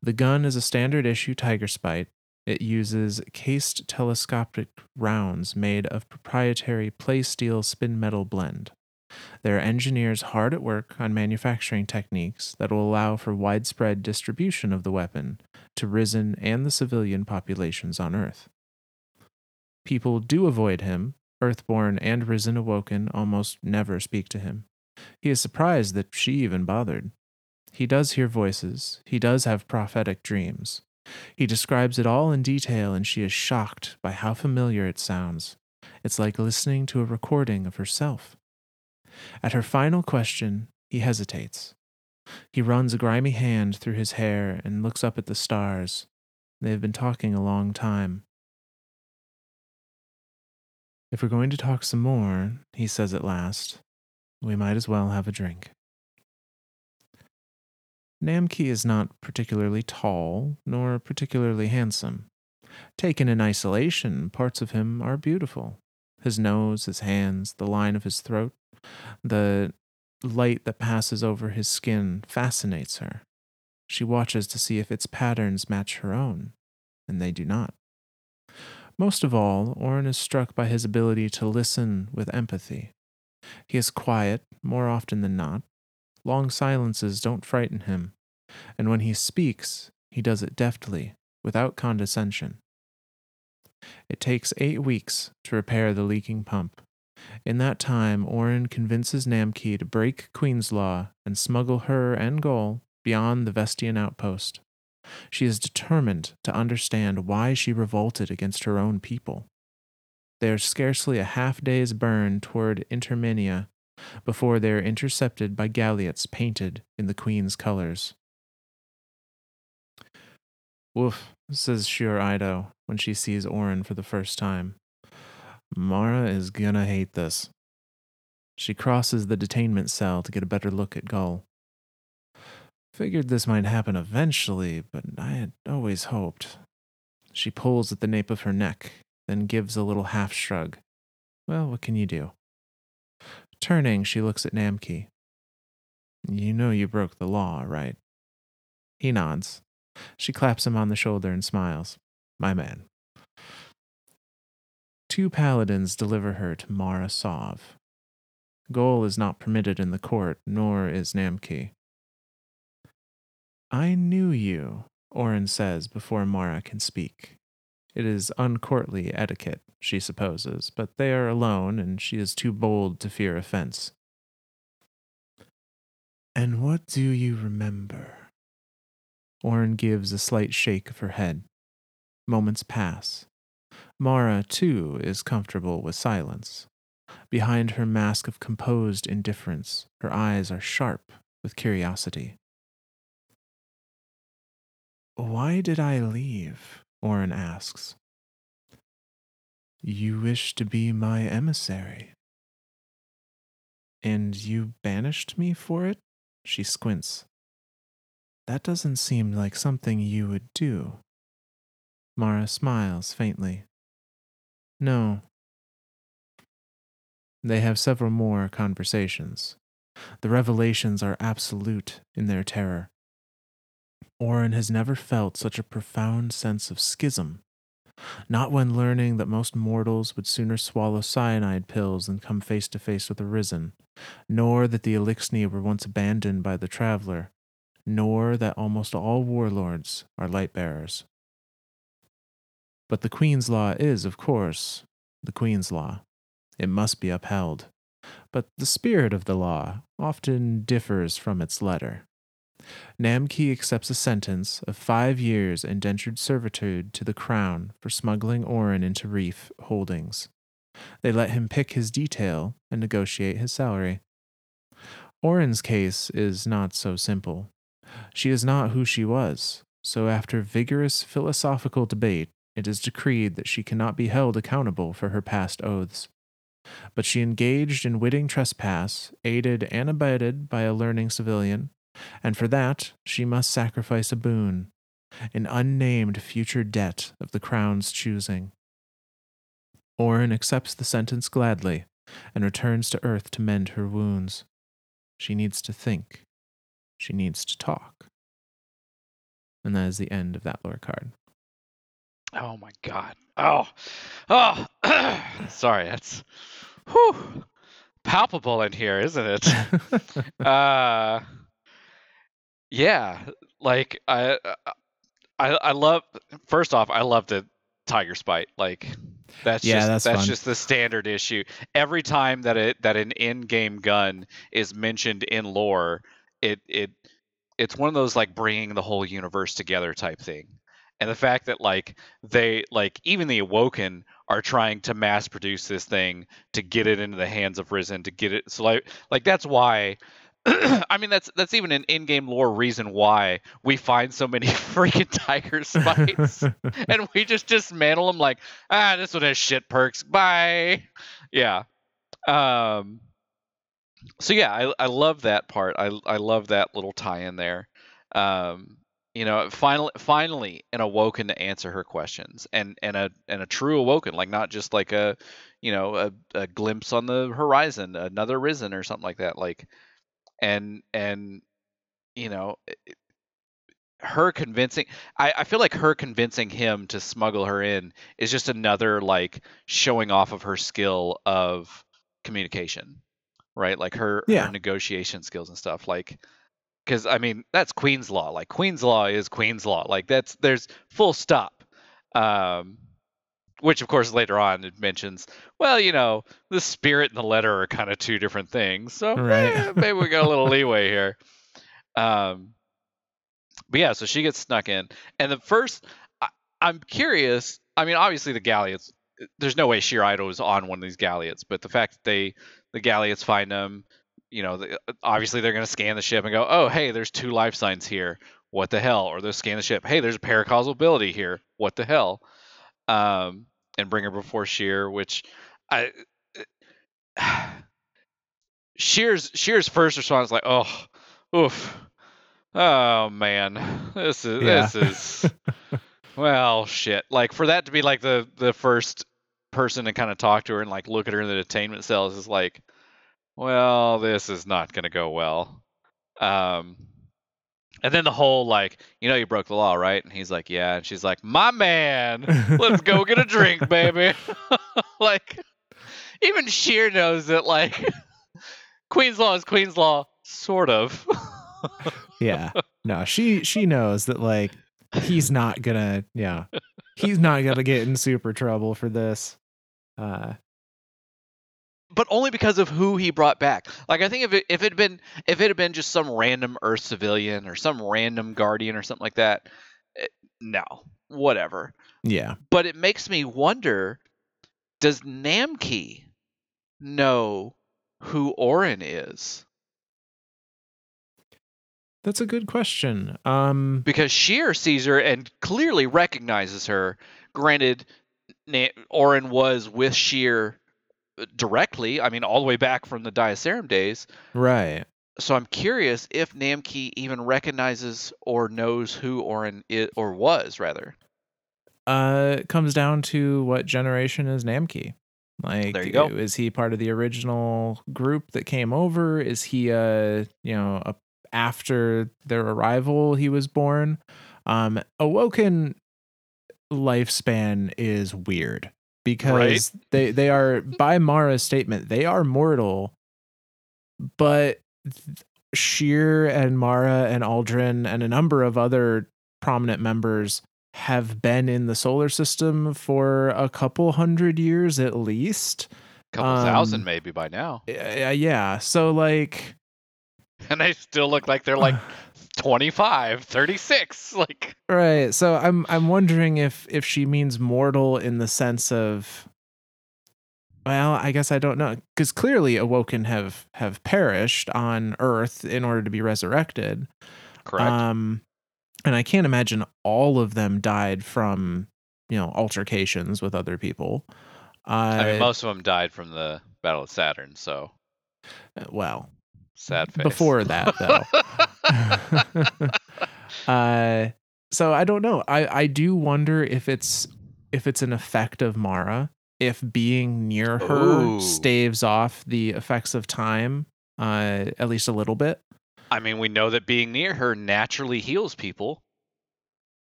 The gun is a standard issue Tiger Spite. It uses cased telescopic rounds made of proprietary plasteel spinmetal blend. There are engineers hard at work on manufacturing techniques that will allow for widespread distribution of the weapon to Risen and the civilian populations on Earth. People do avoid him. Earthborn and Risen Awoken almost never speak to him. He is surprised that she even bothered. He does hear voices. He does have prophetic dreams. He describes it all in detail, and she is shocked by how familiar it sounds. It's like listening to a recording of herself. At her final question, he hesitates. He runs a grimy hand through his hair and looks up at the stars. They have been talking a long time. If we're going to talk some more, he says at last, we might as well have a drink. Namki is not particularly tall, nor particularly handsome. Taken in isolation, parts of him are beautiful. His nose, his hands, the line of his throat, the light that passes over his skin fascinates her. She watches to see if its patterns match her own, and they do not. Most of all, Orin is struck by his ability to listen with empathy. He is quiet more often than not. Long silences don't frighten him, and when he speaks, he does it deftly, without condescension. It takes eight weeks to repair the leaking pump. In that time, Orin convinces Namki to break Queen's Law and smuggle her and Gull beyond the Vestian outpost. She is determined to understand why she revolted against her own people. There's scarcely a half day's burn toward Interminia before they are intercepted by galliots painted in the Queen's colors. Woof, says Sjur Eido when she sees Orin for the first time. Mara is gonna hate this. She crosses the detainment cell to get a better look at Gull. Figured this might happen eventually, but I had always hoped. She pulls at the nape of her neck, then gives a little half shrug. Well, what can you do? Turning, she looks at Namki. You know you broke the law, right? He nods. She claps him on the shoulder and smiles. My man. Two paladins deliver her to Mara Sov. Gull is not permitted in the court, nor is Namki. I knew you, Orin says before Mara can speak. It is uncourtly etiquette, she supposes, but they are alone and she is too bold to fear offense. And what do you remember? Orin gives a slight shake of her head. Moments pass. Mara, too, is comfortable with silence. Behind her mask of composed indifference, her eyes are sharp with curiosity. Why did I leave? Orin asks. You wish to be my emissary. And you banished me for it? She squints. That doesn't seem like something you would do. Mara smiles faintly. No. They have several more conversations. The revelations are absolute in their terror. Orin has never felt such a profound sense of schism. Not when learning that most mortals would sooner swallow cyanide pills than come face to face with Arisen, nor that the Eliksni were once abandoned by the Traveler, nor that almost all warlords are light bearers. But the Queen's law is, of course, the Queen's law. It must be upheld. But the spirit of the law often differs from its letter. Namki accepts a sentence of five years indentured servitude to the crown for smuggling Orin into Reef Holdings. They let him pick his detail and negotiate his salary. Orin's case is not so simple. She is not who she was, so after vigorous philosophical debate, it is decreed that she cannot be held accountable for her past oaths. But she engaged in witting trespass, aided and abetted by a learning civilian, and for that she must sacrifice a boon, an unnamed future debt of the crown's choosing. Orin accepts the sentence gladly and returns to Earth to mend her wounds. She needs to think. She needs to talk. And that is the end of that lore card. Oh my god. Oh. Oh. [clears throat] Sorry, that's whew, palpable in here, isn't it? [laughs] uh yeah, like I, uh, I, I love. First off, I love the Tigerspite. Like that's Yeah, just that's that's just the standard issue. Every time that it that an in-game gun is mentioned in lore, it it it's one of those like bringing the whole universe together type thing. And the fact that like they like even the awoken are trying to mass produce this thing to get it into the hands of Risen to get it so like like that's why [clears throat] I mean that's that's even an in-game lore reason why we find so many [laughs] freaking Tigerspites [laughs] and we just dismantle them like ah this one has shit perks. Bye. Yeah. Um so yeah I, I love that part. I I love that little tie in there. Um you know finally finally an awoken to answer her questions and and a and a true awoken like not just like a you know a, a glimpse on the horizon another risen or something like that. Like and and you know it- her convincing I, I feel like her convincing him to smuggle her in is just another like showing off of her skill of communication right? Like her, Yeah. her negotiation skills and stuff. Like, because I mean, that's Queen's Law. Like Queen's Law is Queen's Law. Like that's there's full stop. Um, which of course later on it mentions, well, you know, the spirit and the letter are kind of two different things. So Right. eh, [laughs] maybe we got a little leeway here. Um, but yeah, so she gets snuck in, and the first, I, I'm curious. I mean, obviously the Galliots. There's no way Sjur Eido was on one of these Galliots, but the fact that they, the Galliots find them, you know, the, obviously they're going to scan the ship and go, oh, hey, there's two life signs here. What the hell? Or they'll scan the ship. Hey, there's a paracausal ability here. What the hell? Um, and bring her before Sjur, which I. [sighs] Sjur's Sjur's first response is like, oh, oof, oh man, this is Yeah. this is [laughs] well shit. Like for that to be like the the first person to kind of talk to her and like look at her in the detainment cells is like, well, this is not gonna go well. Um, and then the whole like, you know, you broke the law, right? And he's like, yeah, and she's like, my man, let's go get a drink, [laughs] baby. [laughs] like, even Sjur knows that like [laughs] Queen's Law is Queen's Law, sort of. yeah. No, she she knows that like he's not gonna yeah. He's not gonna get in super trouble for this. Uh but only because of who he brought back. Like I think if it if it had been if it had been just some random Earth civilian or some random guardian or something like that, eh, no, whatever. yeah. But it makes me wonder: Does Namki know who Orin is? That's a good question. Um Because Sjur sees her and clearly recognizes her. Granted, Na- Orin was with Sjur directly. I mean, all the way back from the Diacerum days. right. So I'm curious if Namki even recognizes or knows who Orin is or was rather. Uh it comes down to what generation is Namki. Like There you go. is he part of the original group that came over? Is he uh you know a, after their arrival he was born? Um Awoken lifespan is weird because they they are [laughs] by Mara's statement they are mortal but Sjur and Mara and Uldren and a number of other prominent members have been in the solar system for a couple hundred years at least. A couple Um, thousand maybe by now. Yeah, yeah. So like [laughs] And they still look like they're like [laughs] 25, 36. Like right. So I'm I'm wondering if if she means mortal in the sense of well, I guess I don't know cuz clearly awoken have have perished on earth in order to be resurrected. correct. Um, and I can't imagine all of them died from, you know, altercations with other people. Uh, I mean most of them died from the Battle of Saturn, so well, sad face. before that though. [laughs] [laughs] uh, so I don't know. I I do wonder if it's if it's an effect of Mara, if being near her Ooh. staves off the effects of time, uh, at least a little bit. I mean, we know that being near her naturally heals people.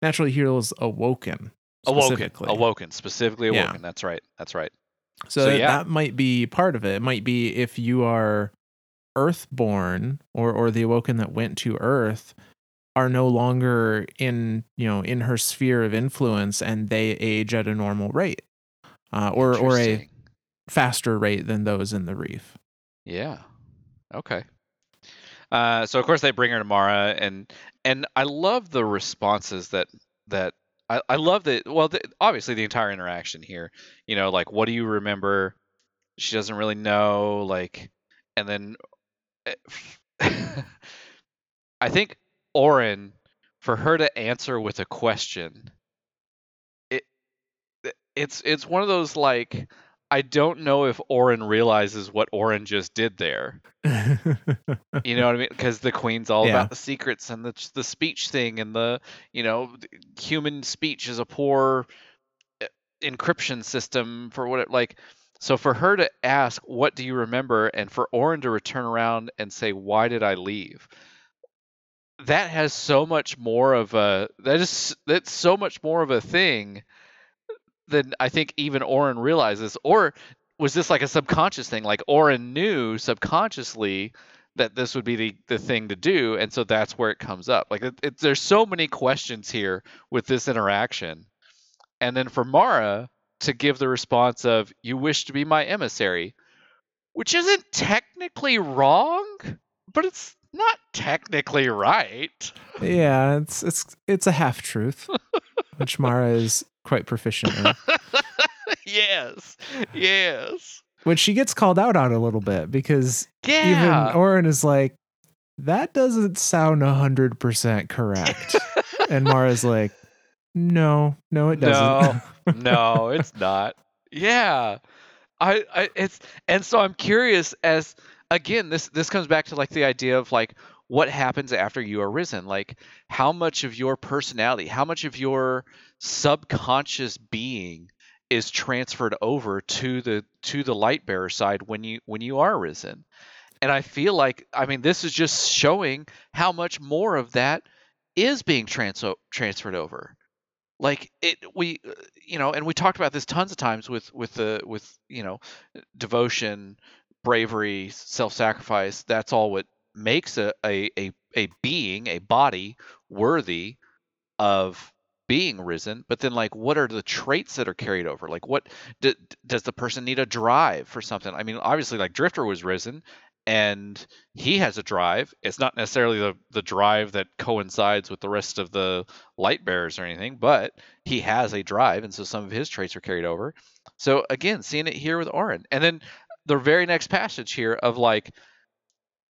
Naturally heals awoken. Awoken, specifically. awoken, specifically Yeah. awoken. That's right. That's right. So, So, that- yeah. that might be part of it. It might be if you are earthborn or or the awoken that went to earth are no longer in, you know, in her sphere of influence and they age at a normal rate. Uh, or or a faster rate than those in the reef. Yeah. Okay. Uh, so of course they bring her to Mara, and and I love the responses that that I, I love that. Well, the, obviously the entire interaction here. You know, like what do you remember? She doesn't really know. Like, and then I think Orin, for her to answer with a question, it it's it's one of those like I don't know if Orin realizes what Orin just did there. [laughs] You know what I mean? Because the queen's all Yeah. about the secrets and the the speech thing and the you know human speech is a poor uh, encryption system for what it like. So for her to ask, "What do you remember?" and for Orin to return around and say, "Why did I leave?" That has so much more of a that is that's so much more of a thing than I think even Orin realizes. Or was this like a subconscious thing? Like Orin knew subconsciously that this would be the, the thing to do, and so that's where it comes up. Like it, it, there's so many questions here with this interaction, and then for Mara to give the response of "You wish to be my emissary," which isn't technically wrong, but it's not technically right. Yeah, it's it's it's a half truth, which [laughs] Mara is quite proficient in. [laughs] yes, yes. Which she gets called out on a little bit because Yeah. even Orin is like, that doesn't sound hundred percent correct, [laughs] and Mara's like, no, no, it doesn't. no, [laughs] no, it's not. Yeah. I, I it's and so I'm curious as again this this comes back to like the idea of like what happens after you are risen like how much of your personality how much of your subconscious being is transferred over to the to the light bearer side when you when you are risen and i feel like i mean this is just showing how much more of that is being trans- transferred over like it we uh, you know and we talked about this tons of times with with the with you know devotion bravery self-sacrifice that's all what makes a a a, a being a body worthy of being risen but then like what are the traits that are carried over? Like what d- does the person need a drive for something? I mean obviously like drifter was risen and he has a drive. It's not necessarily the the drive that coincides with the rest of the light bearers or anything but he has a drive and so some of his traits are carried over. So again seeing it here with orin and then the very next passage here of like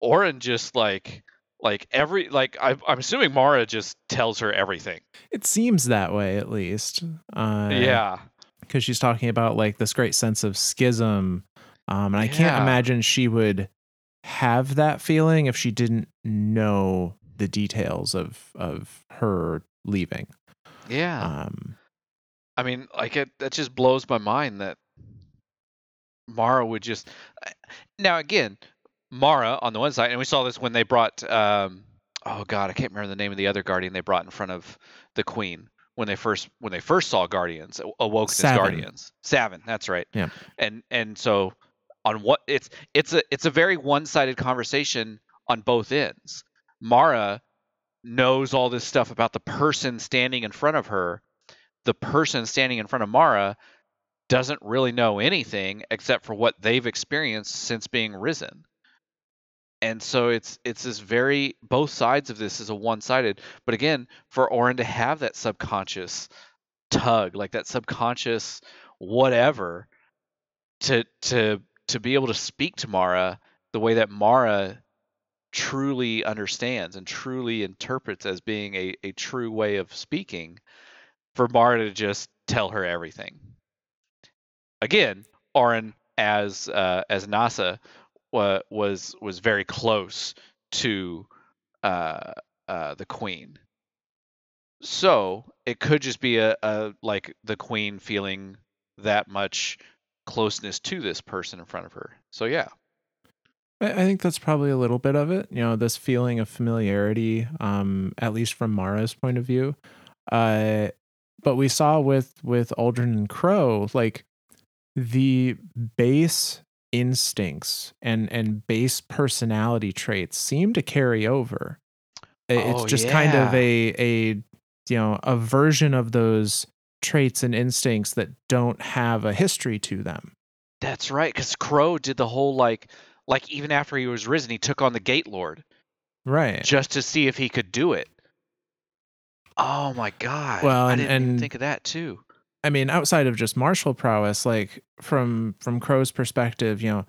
orin just like like every like I, i'm assuming mara just tells her everything. It seems that way, at least. Uh, yeah. because she's talking about like this great sense of schism, um, and I can't imagine she would have that feeling if she didn't know the details of of her leaving. yeah Um, I mean, like it that just blows my mind that Mara would just now again, Mara on the one side, and we saw this when they brought um oh god, I can't remember the name of the other guardian they brought in front of the queen when they first when they first saw guardians awoke as guardians. Savin, that's right. Yeah. And and so on what it's it's a it's a very one-sided conversation on both ends. Mara knows all this stuff about the person standing in front of her. The person standing in front of Mara doesn't really know anything except for what they've experienced since being risen. And so it's it's this very both sides of this is a one-sided. But again, for Orin to have that subconscious tug, like that subconscious whatever, to to to be able to speak to Mara the way that Mara truly understands and truly interprets as being a, a true way of speaking, for Mara to just tell her everything. Again, Orin as uh, as Nasa wa- was was very close to uh, uh, the queen. So it could just be a, a like the queen feeling that much closeness to this person in front of her. So yeah, I think that's probably a little bit of it. You know, this feeling of familiarity, um, at least from Mara's point of view. Uh, but we saw with with Uldren and Crow, like the base instincts and and base personality traits seem to carry over. It's Oh, just kind of a a you know a version of those traits and instincts that don't have a history to them. that's right. Because Crow did the whole like like even after he was risen, he took on the Gate Lord Right. just to see if he could do it. Oh my god! Well, I didn't and- think of that too. I mean, outside of just martial prowess, like from from Crow's perspective, you know,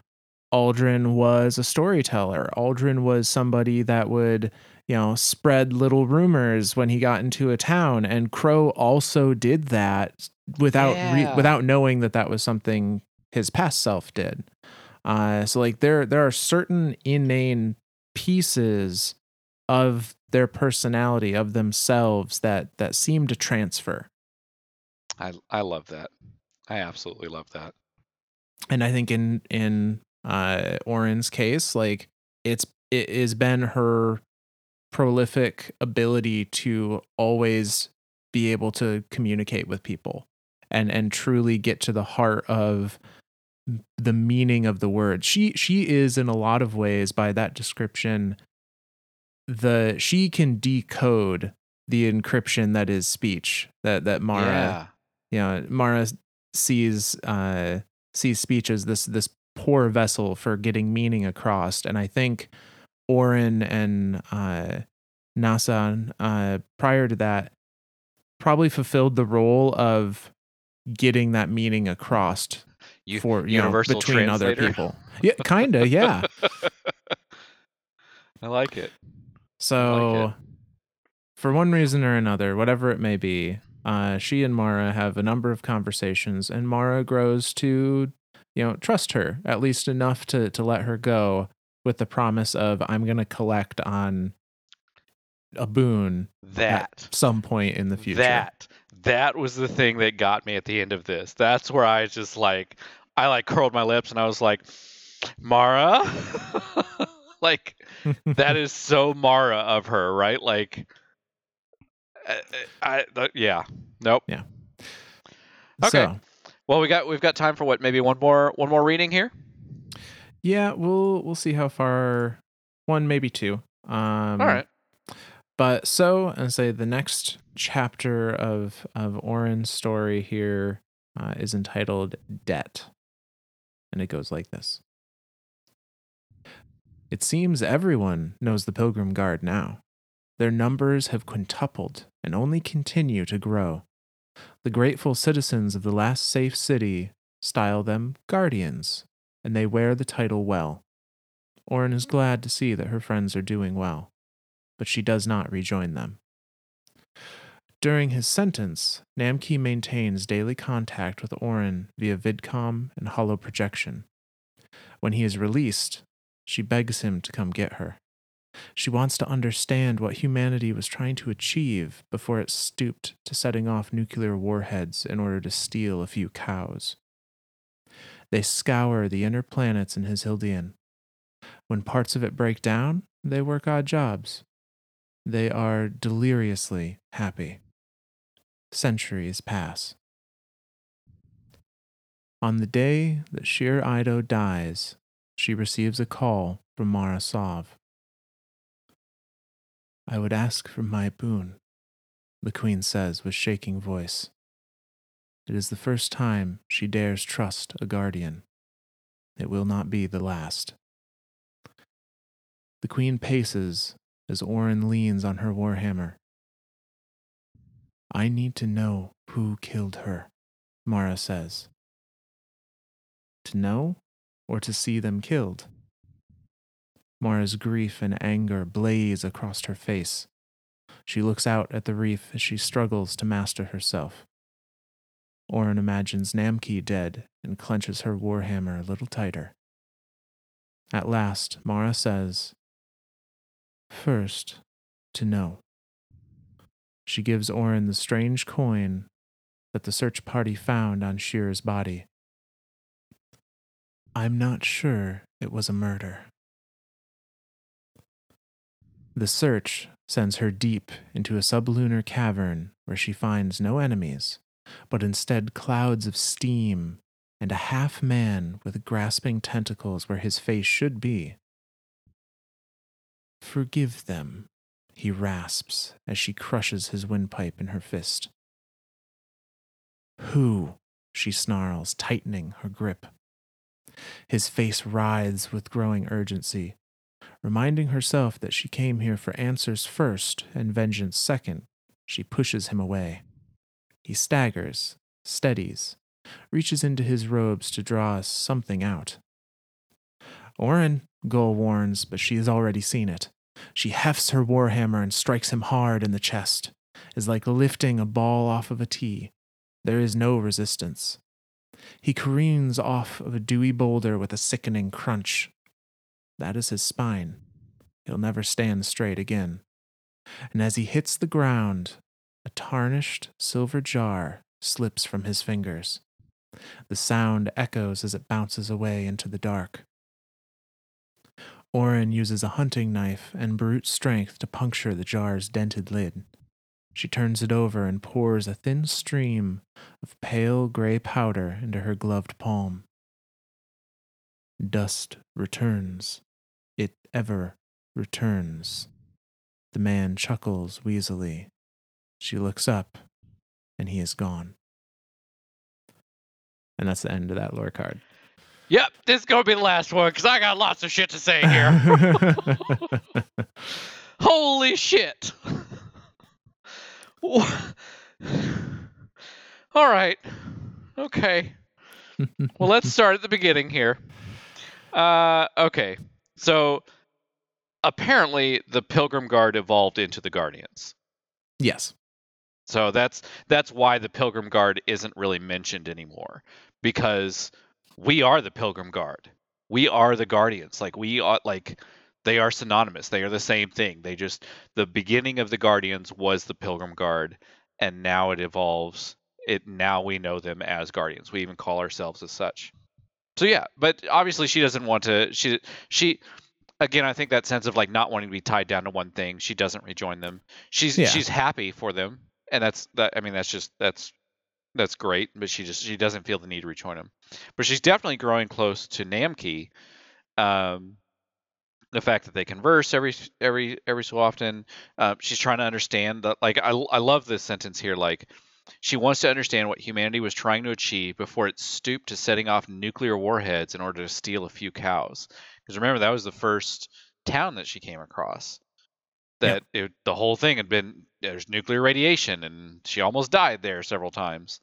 Uldren was a storyteller. Uldren was somebody that would, you know, spread little rumors when he got into a town, and Crow also did that without re- without knowing that that was something his past self did. Uh, so like there there are certain inane pieces of their personality of themselves that that seem to transfer. I I love that. I absolutely love that. and I think in in uh Orin's case, like it's it has been her prolific ability to always be able to communicate with people and and truly get to the heart of the meaning of the word. She she is in a lot of ways by that description the she can decode the encryption that is speech that that Mara Yeah. you know Mara sees uh sees speech as this this poor vessel for getting meaning across and I think Orin and uh Nasan uh prior to that probably fulfilled the role of getting that meaning across U- for you know between other people. Yeah, kind of, yeah. [laughs] I like it. So, for one reason or another, whatever it may be, uh, she and Mara have a number of conversations, and Mara grows to, you know, trust her at least enough to to let her go with the promise of I'm going to collect on a boon That. at some point in the future. That that was the thing that got me at the end of this. That's where I just like I like curled my lips and I was like, Mara, [laughs] like that [laughs] is so Mara of her, right? Like, uh, uh, I, I th- yeah, nope. Yeah. Okay. So, Well, we got we've got time for what? Maybe one more one more reading here. Yeah, we'll we'll see how far one maybe two. Um All right. But so, and say the next chapter of of Orin's story here uh, is entitled "Debt," and it goes like this: It seems everyone knows the Pilgrim Guard now. Their numbers have quintupled and only continue to grow. The grateful citizens of the last safe city style them guardians, and they wear the title well. Orin is glad to see that her friends are doing well but she does not rejoin them. During his sentence, Namki maintains daily contact with Orin via VidCom and hollow projection. When he is released, she begs him to come get her. She wants to understand what humanity was trying to achieve before it stooped to setting off nuclear warheads in order to steal a few cows. They scour the inner planets in his Hildian. When parts of it break down, they work odd jobs. They are deliriously happy. Centuries pass. On the day that Sjur Eido dies, she receives a call from Mara Sov. I would ask for my boon, the queen says with shaking voice. It is the first time she dares trust a guardian. It will not be the last. The queen paces as Orin leans on her warhammer. I need to know who killed her, Mara says. To know or to see them killed? Mara's grief and anger blaze across her face. She looks out at the reef as she struggles to master herself. Orin imagines Namki dead and clenches her warhammer a little tighter. At last, Mara says, First, to know. She gives Orin the strange coin that the search party found on Sjur's body. I'm not sure it was a murder. The search sends her deep into a sublunar cavern where she finds no enemies, but instead clouds of steam and a half man with grasping tentacles where his face should be. Forgive them, he rasps as she crushes his windpipe in her fist. Who? she snarls, tightening her grip. His face writhes with growing urgency, reminding herself that she came here for answers first and vengeance second. She pushes him away. He staggers, steadies, reaches into his robes to draw something out. Orin, Gull warns, but she has already seen it. She hefts her warhammer and strikes him hard in the chest. Is like lifting a ball off of a tee. There is no resistance. He careens off of a dewy boulder with a sickening crunch. That is his spine. He'll never stand straight again. And as he hits the ground, a tarnished silver jar slips from his fingers. The sound echoes as it bounces away into the dark. Orin uses a hunting knife and brute strength to puncture the jar's dented lid. She turns it over and pours a thin stream of pale gray powder into her gloved palm. Dust returns. It ever returns. The man chuckles wheezily. She looks up, and he is gone. And that's the end of that lore card. Yep, this is gonna be the last one because I got lots of shit to say here. [laughs] Holy shit! All right. Okay. Well, let's start at the beginning here. Uh, okay. So apparently the Pilgrim Guard evolved into the Guardians. yes. So that's that's why the Pilgrim Guard isn't really mentioned anymore because we are the Pilgrim Guard. We are the Guardians. Like we are like they are synonymous. They are the same thing. They just the beginning of the Guardians was the Pilgrim Guard and now it evolves. It now we know them as Guardians. We even call ourselves as such. So yeah, but obviously she doesn't want to she she again I think that sense of like not wanting to be tied down to one thing, she doesn't rejoin them. She's Yeah. she's happy for them and that's that I mean that's just that's that's great, but she just she doesn't feel the need to rejoin him. But she's definitely growing close to Namki. Um, the fact that they converse every every every so often. Uh, she's trying to understand that. Like I I love this sentence here. Like she wants to understand what humanity was trying to achieve before it stooped to setting off nuclear warheads in order to steal a few cows. Because remember that was the first town that she came across. That it, the whole thing had been there's nuclear radiation and she almost died there several times.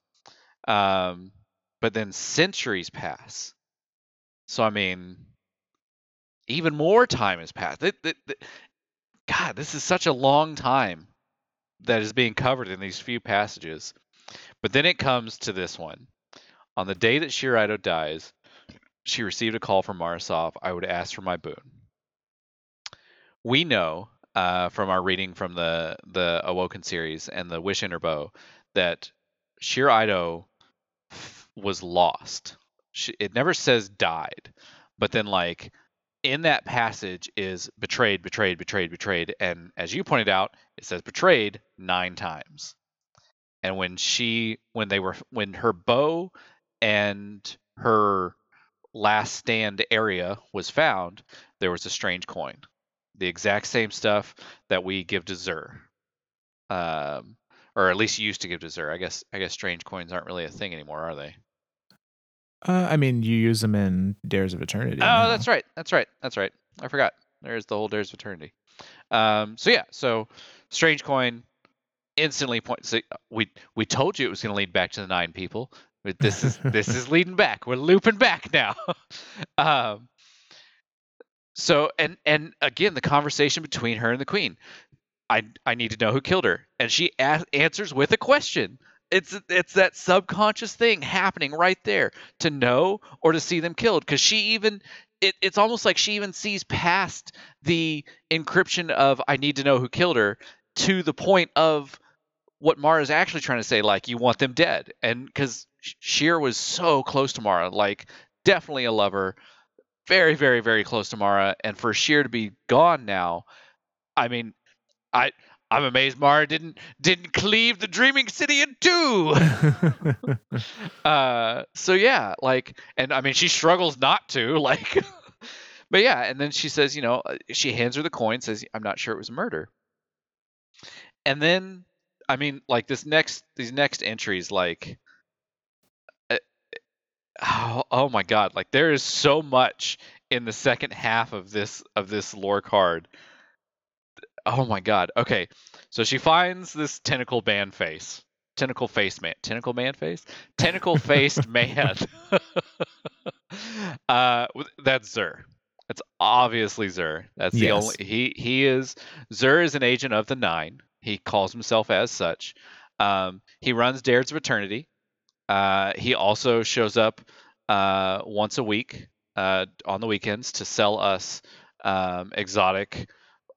Um, but then centuries pass. So I mean, even more time has passed. It- it- God, this is such a long time that is being covered in these few passages. But then it comes to this one. On the day that Sjur Eido dies, she received a call from Mara Sov. I would ask for my boon. We know uh, from our reading from the the Awoken series and the Wish-Ender bow that Sjur Eido f- was lost. She, it never says died, but then like in that passage is betrayed, betrayed, betrayed, betrayed, and as you pointed out, it says betrayed nine times. And when she, when they were, when her bow and her last stand area was found, there was a strange coin, the exact same stuff that we give to Xur, um, or at least used to give to Xur. I guess, I guess strange coins aren't really a thing anymore, are they? Uh, I mean, you use them in Dares of Eternity. Oh, that's right. That's right. That's right. I forgot. There's the whole Dares of Eternity. Um, so yeah, so Strange Coin instantly points. So we we told you it was going to lead back to the nine people. But this is this [laughs] is leading back. We're looping back now. [laughs] um, so and and again, the conversation between her and the Queen. I I need to know who killed her, and she a- answers with a question. It's it's that subconscious thing happening right there to know or to see them killed because she even it, it's almost like she even sees past the encryption of I need to know who killed her to the point of what Mara's actually trying to say, like you want them dead, and because Sjur was so close to Mara, like definitely a lover, very very very close to Mara, and for Sjur to be gone now, I mean, I I'm amazed Mara didn't didn't cleave the Dreaming City in two. [laughs] uh so yeah like and i mean she struggles not to [laughs] like but yeah and then she says you know uh, she hands her the coin says i'm not sure it was murder and then i mean like this next these next entries like oh, oh my god. Like there is so much in the second half of this of this lore card. Oh my god. Okay. So she finds this tentacle man face. Tentacle face man tentacle man face? Tentacle faced [laughs] man. [laughs] Uh that's Xur that's obviously Xur that's the Yes. only he he is Xur is an agent of the nine. He calls himself as such. Um he runs Dares of Eternity uh he also shows up uh once a week uh on the weekends to sell us um exotic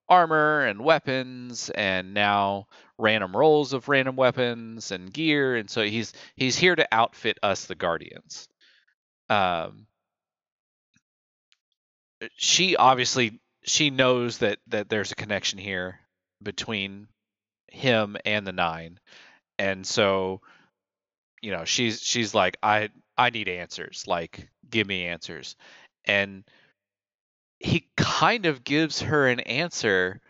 armor and weapons and now random rolls of random weapons and gear and so he's he's here to outfit us the guardians. Um she obviously she knows that that there's a connection here between him and the nine and so you know she's she's like i i need answers like give me answers and he kind of gives her an answer,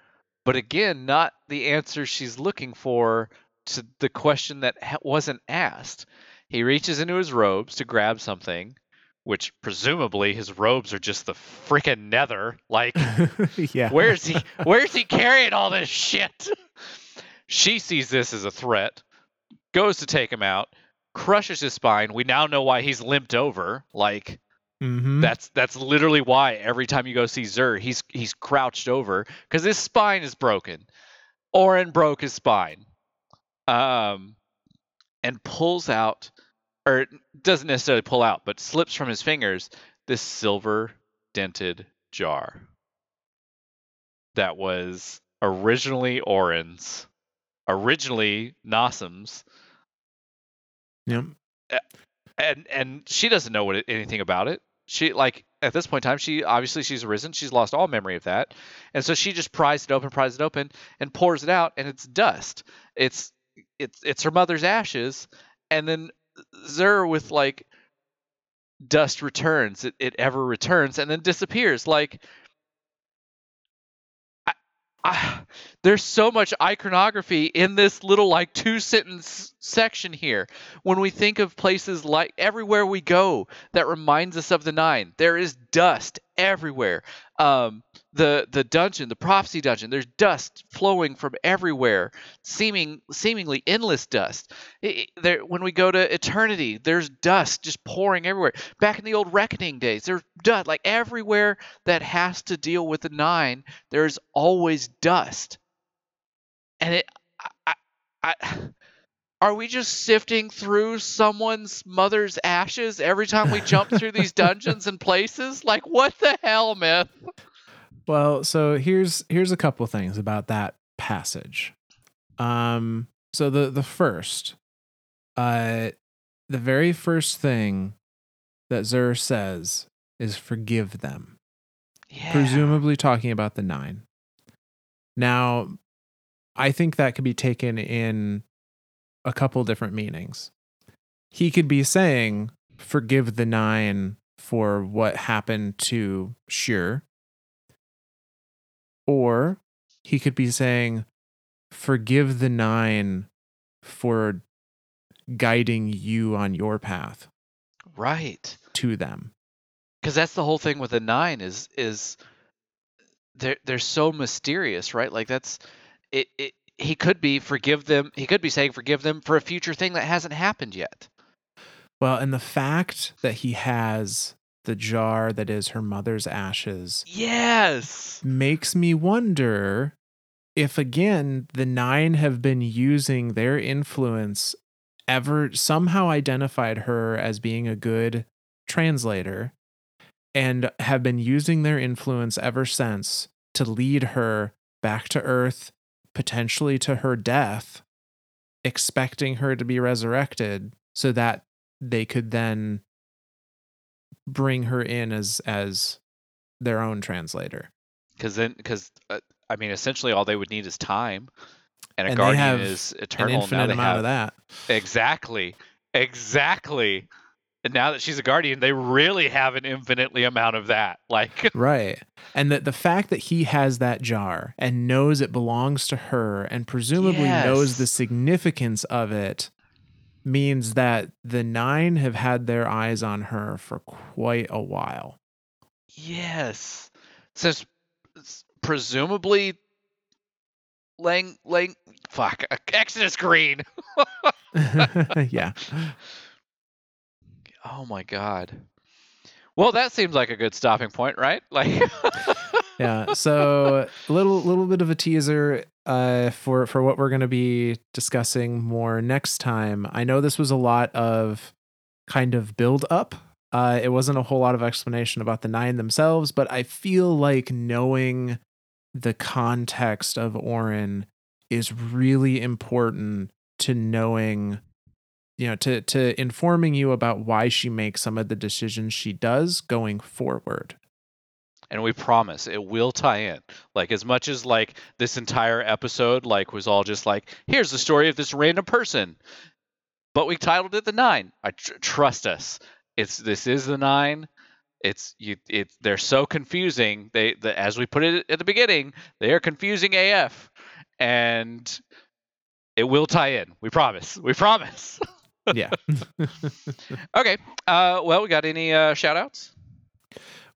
but again, not the answer she's looking for to the question that wasn't asked. He reaches into his robes to grab something, which presumably his robes are just the freaking nether. Like, [laughs] yeah. where's he? Where's he carrying all this shit? She sees this as a threat, goes to take him out, crushes his spine. We now know why he's limped over. Like, hmm that's that's literally why every time you go see Xur, he's he's crouched over because his spine is broken. Orin broke his spine, um, and pulls out, or doesn't necessarily pull out, but slips from his fingers this silver dented jar that was originally Orin's, originally Nassim's, Yep. and and she doesn't know what anything about it. She like at this point in time, she obviously she's arisen. She's lost all memory of that, and so she just pries it open, pries it open, and pours it out, and it's dust. It's it's it's her mother's ashes, and then Xur with like dust returns. It it ever returns and then disappears. Like I, there's so much iconography in this little like two sentence section here. When we think of places like everywhere we go that reminds us of the nine, there is dust everywhere. Um, the the dungeon, the prophecy dungeon, there's dust flowing from everywhere, seeming seemingly endless dust. I- I- there, when we go to eternity, there's dust just pouring everywhere. Back in the old reckoning days, there's dust like everywhere that has to deal with the nine. There's always dust, and it. I, I, I, are we just sifting through someone's mother's ashes every time we jump through these [laughs] dungeons and places? Like, what the hell, myth? Well, so here's here's a couple things about that passage. Um, so the the first, uh, the very first thing that Xur says is forgive them, Yeah. presumably talking about the nine. Now, I think that could be taken in a couple different meanings. He could be saying, forgive the nine for what happened to Sjur. Or he could be saying, forgive the nine for guiding you on your path Right. to them. Because that's the whole thing with the nine is is they're they're so mysterious, right? Like that's it. it he could be forgive them. He could be saying forgive them for a future thing that hasn't happened yet. Well, and the fact that he has the jar that is her mother's ashes Yes. makes me wonder if again the nine have been using their influence ever somehow identified her as being a good translator and have been using their influence ever since to lead her back to earth potentially to her death expecting her to be resurrected so that they could then bring her in as as their own translator Because then, because uh, I mean, essentially all they would need is time, and a And guardian is an eternal. now infinite they amount have of that exactly, exactly. And now that she's a guardian, they really have an infinitely amount of that. [laughs] Like, Right. And that the fact that he has that jar and knows it belongs to her and presumably knows the significance of it means that the nine have had their eyes on her for quite a while. Yes. Since s- presumably Lang Lang fuck Exodus Green. [laughs] yeah. [laughs] Oh my god. Well, that seems like a good stopping point, right? Like [laughs] Yeah. So little little bit of a teaser uh for for what we're going to be discussing more next time. I know this was a lot of kind of build up. Uh it wasn't a whole lot of explanation about the nine themselves, but I feel like knowing the context of Orin is really important to knowing you know to to informing you about why she makes some of the decisions she does going forward. And we promise it will tie in. Like as much as like this entire episode like was all just like here's the story of this random person. But we titled it the 9. I tr- trust us. It's this is the 9 it's you it they're so confusing they the, as we put it at the beginning they are confusing af and it will tie in we promise we promise [laughs] yeah. [laughs] okay uh well we got any uh shout outs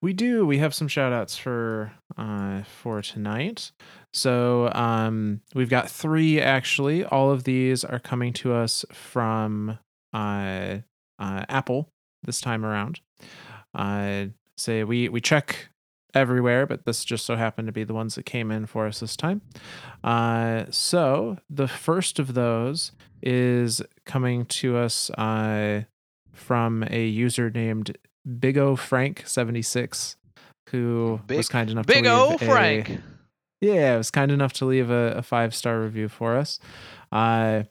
we do. We have some shout outs for uh for tonight. So um we've got three actually. All of these are coming to us from uh, uh Apple this time around. Uh say we we check everywhere, but this just so happened to be the ones that came in for us this time. Uh so the first of those is coming to us uh from a user named Big O Frank seventy six, who Big- was kind enough big to o leave a- frank yeah, was kind enough to leave a, a five star review for us. Uh,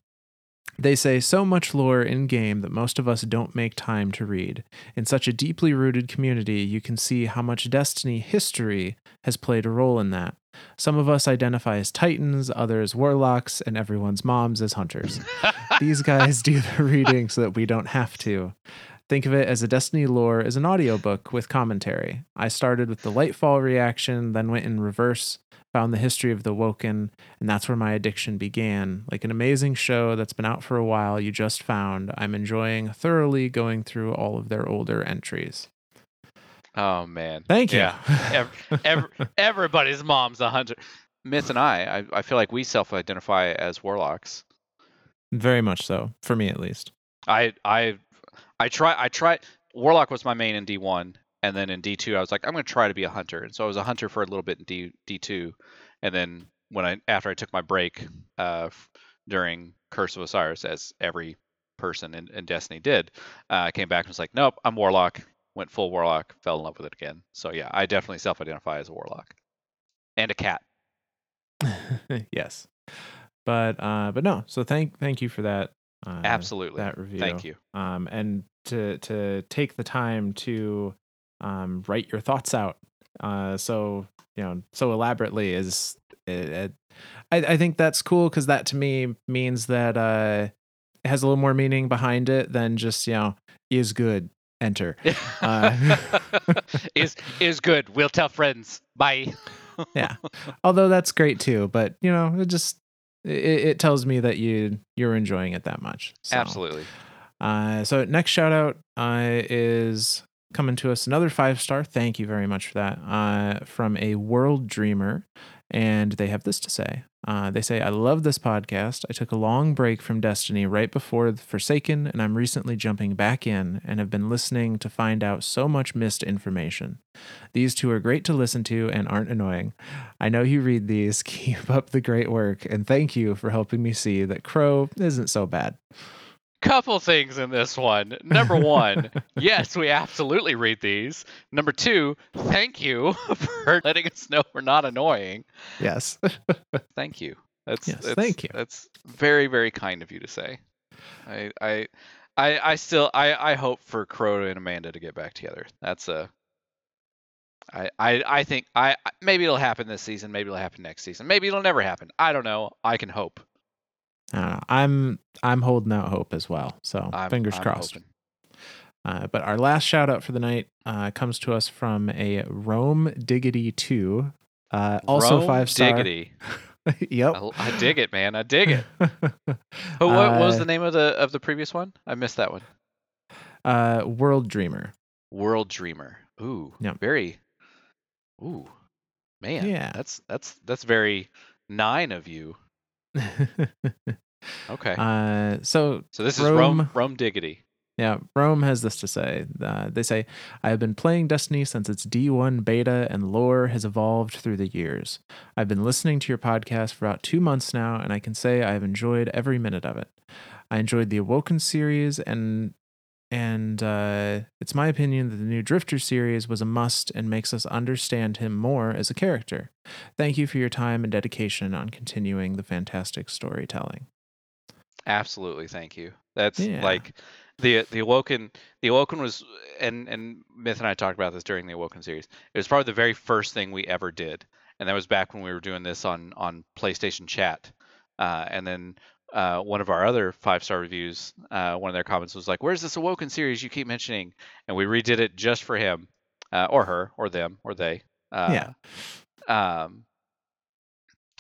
they say so much lore in game that most of us don't make time to read. In such a deeply rooted community, you can see how much Destiny history has played a role in that. Some of us identify as Titans, others warlocks, and everyone's moms as hunters. [laughs] These guys do the reading so that we don't have to. Think of it as a Destiny lore as an audiobook with commentary. I started with the Lightfall reaction, then went in reverse, found the history of the Woken, and that's where my addiction began. Like an amazing show that's been out for a while, you just found. I'm enjoying thoroughly going through all of their older entries. oh man Thank you. Yeah. Ev- ev- everybody's mom's a hunter myth and I, I i feel like we self-identify as warlocks Very much so, for me at least. I I I try I try Warlock was my main in D1 and then in D2 I was like I'm to try to be a hunter. And so I was a hunter for a little bit in D D2 and then when I after I took my break uh during Curse of Osiris as every person in, in Destiny did, uh, came back and was like nope, I'm Warlock. Went full Warlock, fell in love with it again. So yeah, I definitely self-identify as a Warlock. And a cat. [laughs] yes. But uh but no, so thank thank you for that. Uh, Absolutely. That review. Thank you. um, and to to take the time to um, write your thoughts out uh, so you know so elaborately is it, it, I, I think that's cool because that to me means that uh, it has a little more meaning behind it than just you know is good enter Uh, [laughs] is is good. We'll tell friends. Bye. [laughs] yeah although that's great too but you know it just it, it tells me that you you're enjoying it that much so. Absolutely. Uh, so next shout out uh, is coming to us another five star. Thank you very much for that. Uh, from a world dreamer, and they have this to say. Uh, they say, "I love this podcast. I took a long break from Destiny right before Forsaken, and I'm recently jumping back in and have been listening to find out so much missed information. These two are great to listen to and aren't annoying. I know you read these. [laughs] Keep up the great work, and thank you for helping me see that Crow isn't so bad." Couple things in this one. Number [laughs] one, yes, we absolutely read these. Number two, thank you [laughs] for letting us know we're not annoying. Yes. [laughs] Thank you. That's, Yes, that's thank you. That's very very kind of you to say. I I I, I still I, I hope for Crow and Amanda to get back together. That's a I, I, I think I- maybe it'll happen this season. Maybe it'll happen next season. Maybe it'll never happen. I don't know. I can hope. I don't know. I'm I'm holding out hope as well. So I'm, fingers I'm crossed. Uh, but our last shout out for the night uh, comes to us from a Rome Diggity two, uh, also Rome five star. Diggity. [laughs] yep. I, I dig it, man. I dig it. [laughs] But what was Uh, the name of the of the previous one? I missed that one. uh, World Dreamer? World Dreamer. Ooh, Yep. very. Ooh, man. Yeah. That's that's that's very nine of you. [laughs] Okay. uh, so so this is Rome Rome- Rome Diggity. Yeah, Rome has this to say. Uh, they say, I have been playing Destiny since its D1 beta, and lore has evolved through the years. I've been listening to your podcast for about two months now, and I can say I have enjoyed every minute of it. I enjoyed the Awoken series, and and uh, it's my opinion that the new Drifter series was a must and makes us understand him more as a character. Thank you for your time and dedication on continuing the fantastic storytelling. Absolutely, thank you. That's Yeah. like the the Awoken. The Awoken was, and and Myth and I talked about this during the Awoken series. It was probably the very first thing we ever did, and that was back when we were doing this on on PlayStation Chat. Uh, and then uh, one of our other five star reviews, uh, one of their comments was like, "Where's this Awoken series you keep mentioning?" And we redid it just for him. uh, or her, or them, or they. Uh, Yeah. Um.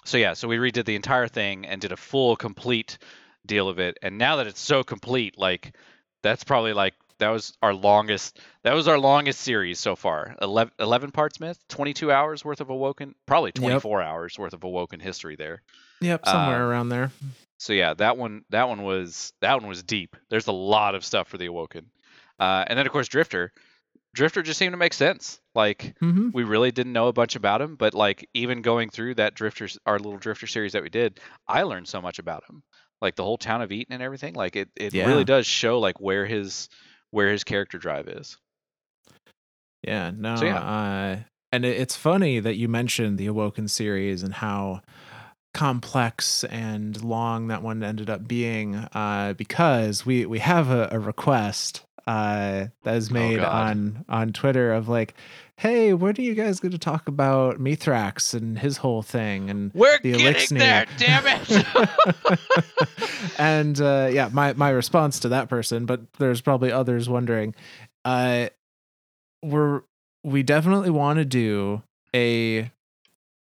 So yeah, so we redid the entire thing and did a full, complete deal of it. And now that it's so complete, like that's probably like that was our longest. That was our longest series so far. 11, 11 parts, myth, twenty-two hours worth of awoken, probably twenty-four hours worth of awoken history there. Yep, somewhere Uh, around there. So yeah, that one that one was that one was deep. There's a lot of stuff for the Awoken. Uh, and then of course Drifter. Drifter just seemed to make sense. Like hmm we really didn't know a bunch about him, but like even going through that Drifters our little Drifter series that we did, I learned so much about him. Like the whole town of Eaton and everything. Like it, it Yeah. really does show like where his where his character drive is. Yeah, no. So, Uh, and it, it's funny that you mentioned the Awoken series and how complex and long that one ended up being uh, because we, we have a, a request uh, that is made Oh, on, on Twitter of like, hey, when are you guys going to talk about Mithrax and his whole thing? And We're the getting Elixir. there, damn it. [laughs] and uh, yeah, my my response to that person, but there's probably others wondering. Uh, we're we definitely want to do a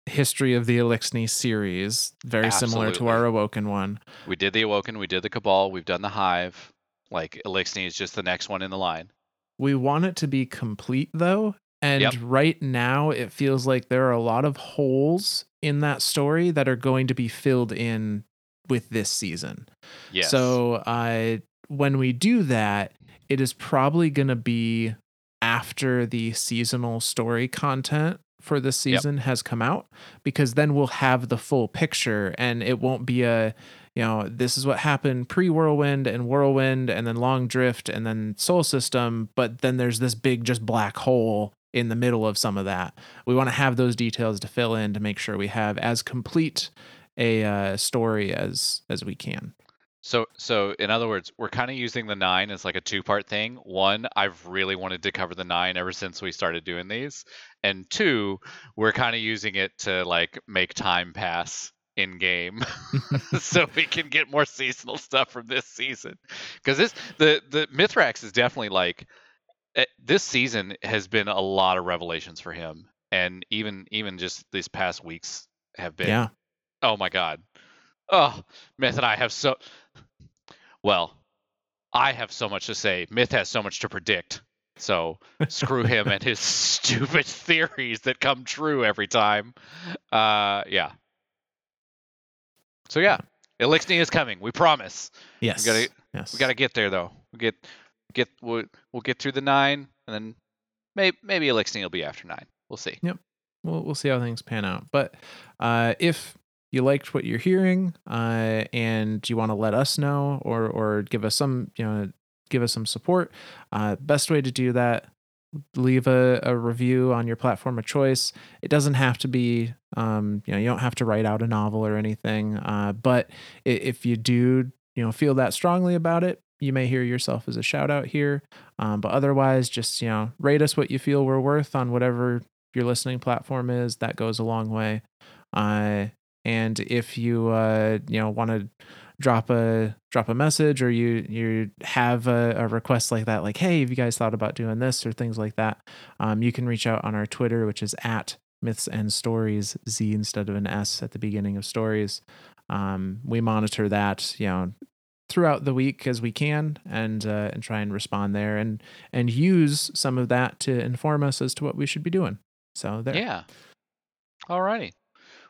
history of the Eliksni series, very similar to our Awoken one. we did the Awoken, we did the Cabal, we've done the Hive. Like Eliksni is just the next one in the line. We want it to be complete though, and Yep. right now it feels like there are a lot of holes in that story that are going to be filled in with this season. Yes. So uh, when we do that, it is probably going to be after the seasonal story content for this Yep. season has come out, because then we'll have the full picture and it won't be a, you know, this is what happened pre Whirlwind and Whirlwind and then Long Drift and then Sol System, but then there's this big just black hole in the middle of some of that. We want to have those details to fill in to make sure we have as complete a uh, story as as we can. So, so in other words, we're kind of using the nine as like a two-part thing. One, I've really wanted to cover the nine ever since we started doing these, and two, we're kind of using it to like make time pass in game, [laughs] [laughs] so we can get more seasonal stuff from this season. Because this, the the Mithrax is definitely like eh, this season has been a lot of revelations for him, and even even just these past weeks have been yeah. Oh my god. Oh, Myth and I have so well, I have so much to say. Myth has so much to predict. So screw him and his [laughs] stupid theories that come true every time. Uh yeah. So yeah, Eliksni is coming. We promise. Yes. gotta- yes. We got to get there though. We get get we'll, we'll get through the 9 and then maybe maybe Eliksni will be after 9. We'll see. Yep. We'll we'll see how things pan out. But uh, if you liked what you're hearing uh, and you want to let us know or or give us some you know give us some support, uh, best way to do that leave a, a review on your platform of choice. It doesn't have to be um, you know you don't have to write out a novel or anything uh, but if you do you know feel that strongly about it you may hear yourself as a shout out here um, but otherwise just you know rate us what you feel we're worth on whatever your listening platform is. That goes a long way. Uh, and if you uh, you know want to drop a drop a message or you you have a, a request like that like hey have you guys thought about doing this or things like that um, you can reach out on our twitter which is at myths and stories z instead of an s at the beginning of stories um, we monitor that you know throughout the week as we can and uh, and try and respond there and and use some of that to inform us as to what we should be doing so there Yeah. Alrighty.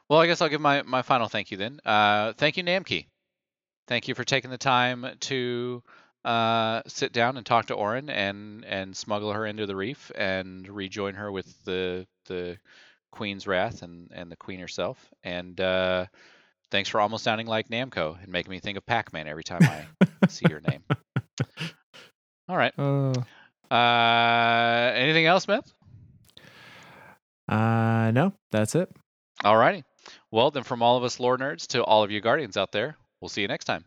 Well, I guess I'll give my, my final thank you then. Uh, thank you, Namkey. Thank you for taking the time to uh, sit down and talk to Orin and and smuggle her into the reef and rejoin her with the the Queen's Wrath and and the Queen herself. And uh, thanks for almost sounding like Namco and making me think of Pac-Man every time I see your name. [laughs] All right. oh Uh, anything else, Smith? uh no that's it Alrighty. Well, then, from all of us lore nerds to all of you guardians out there, we'll see you next time.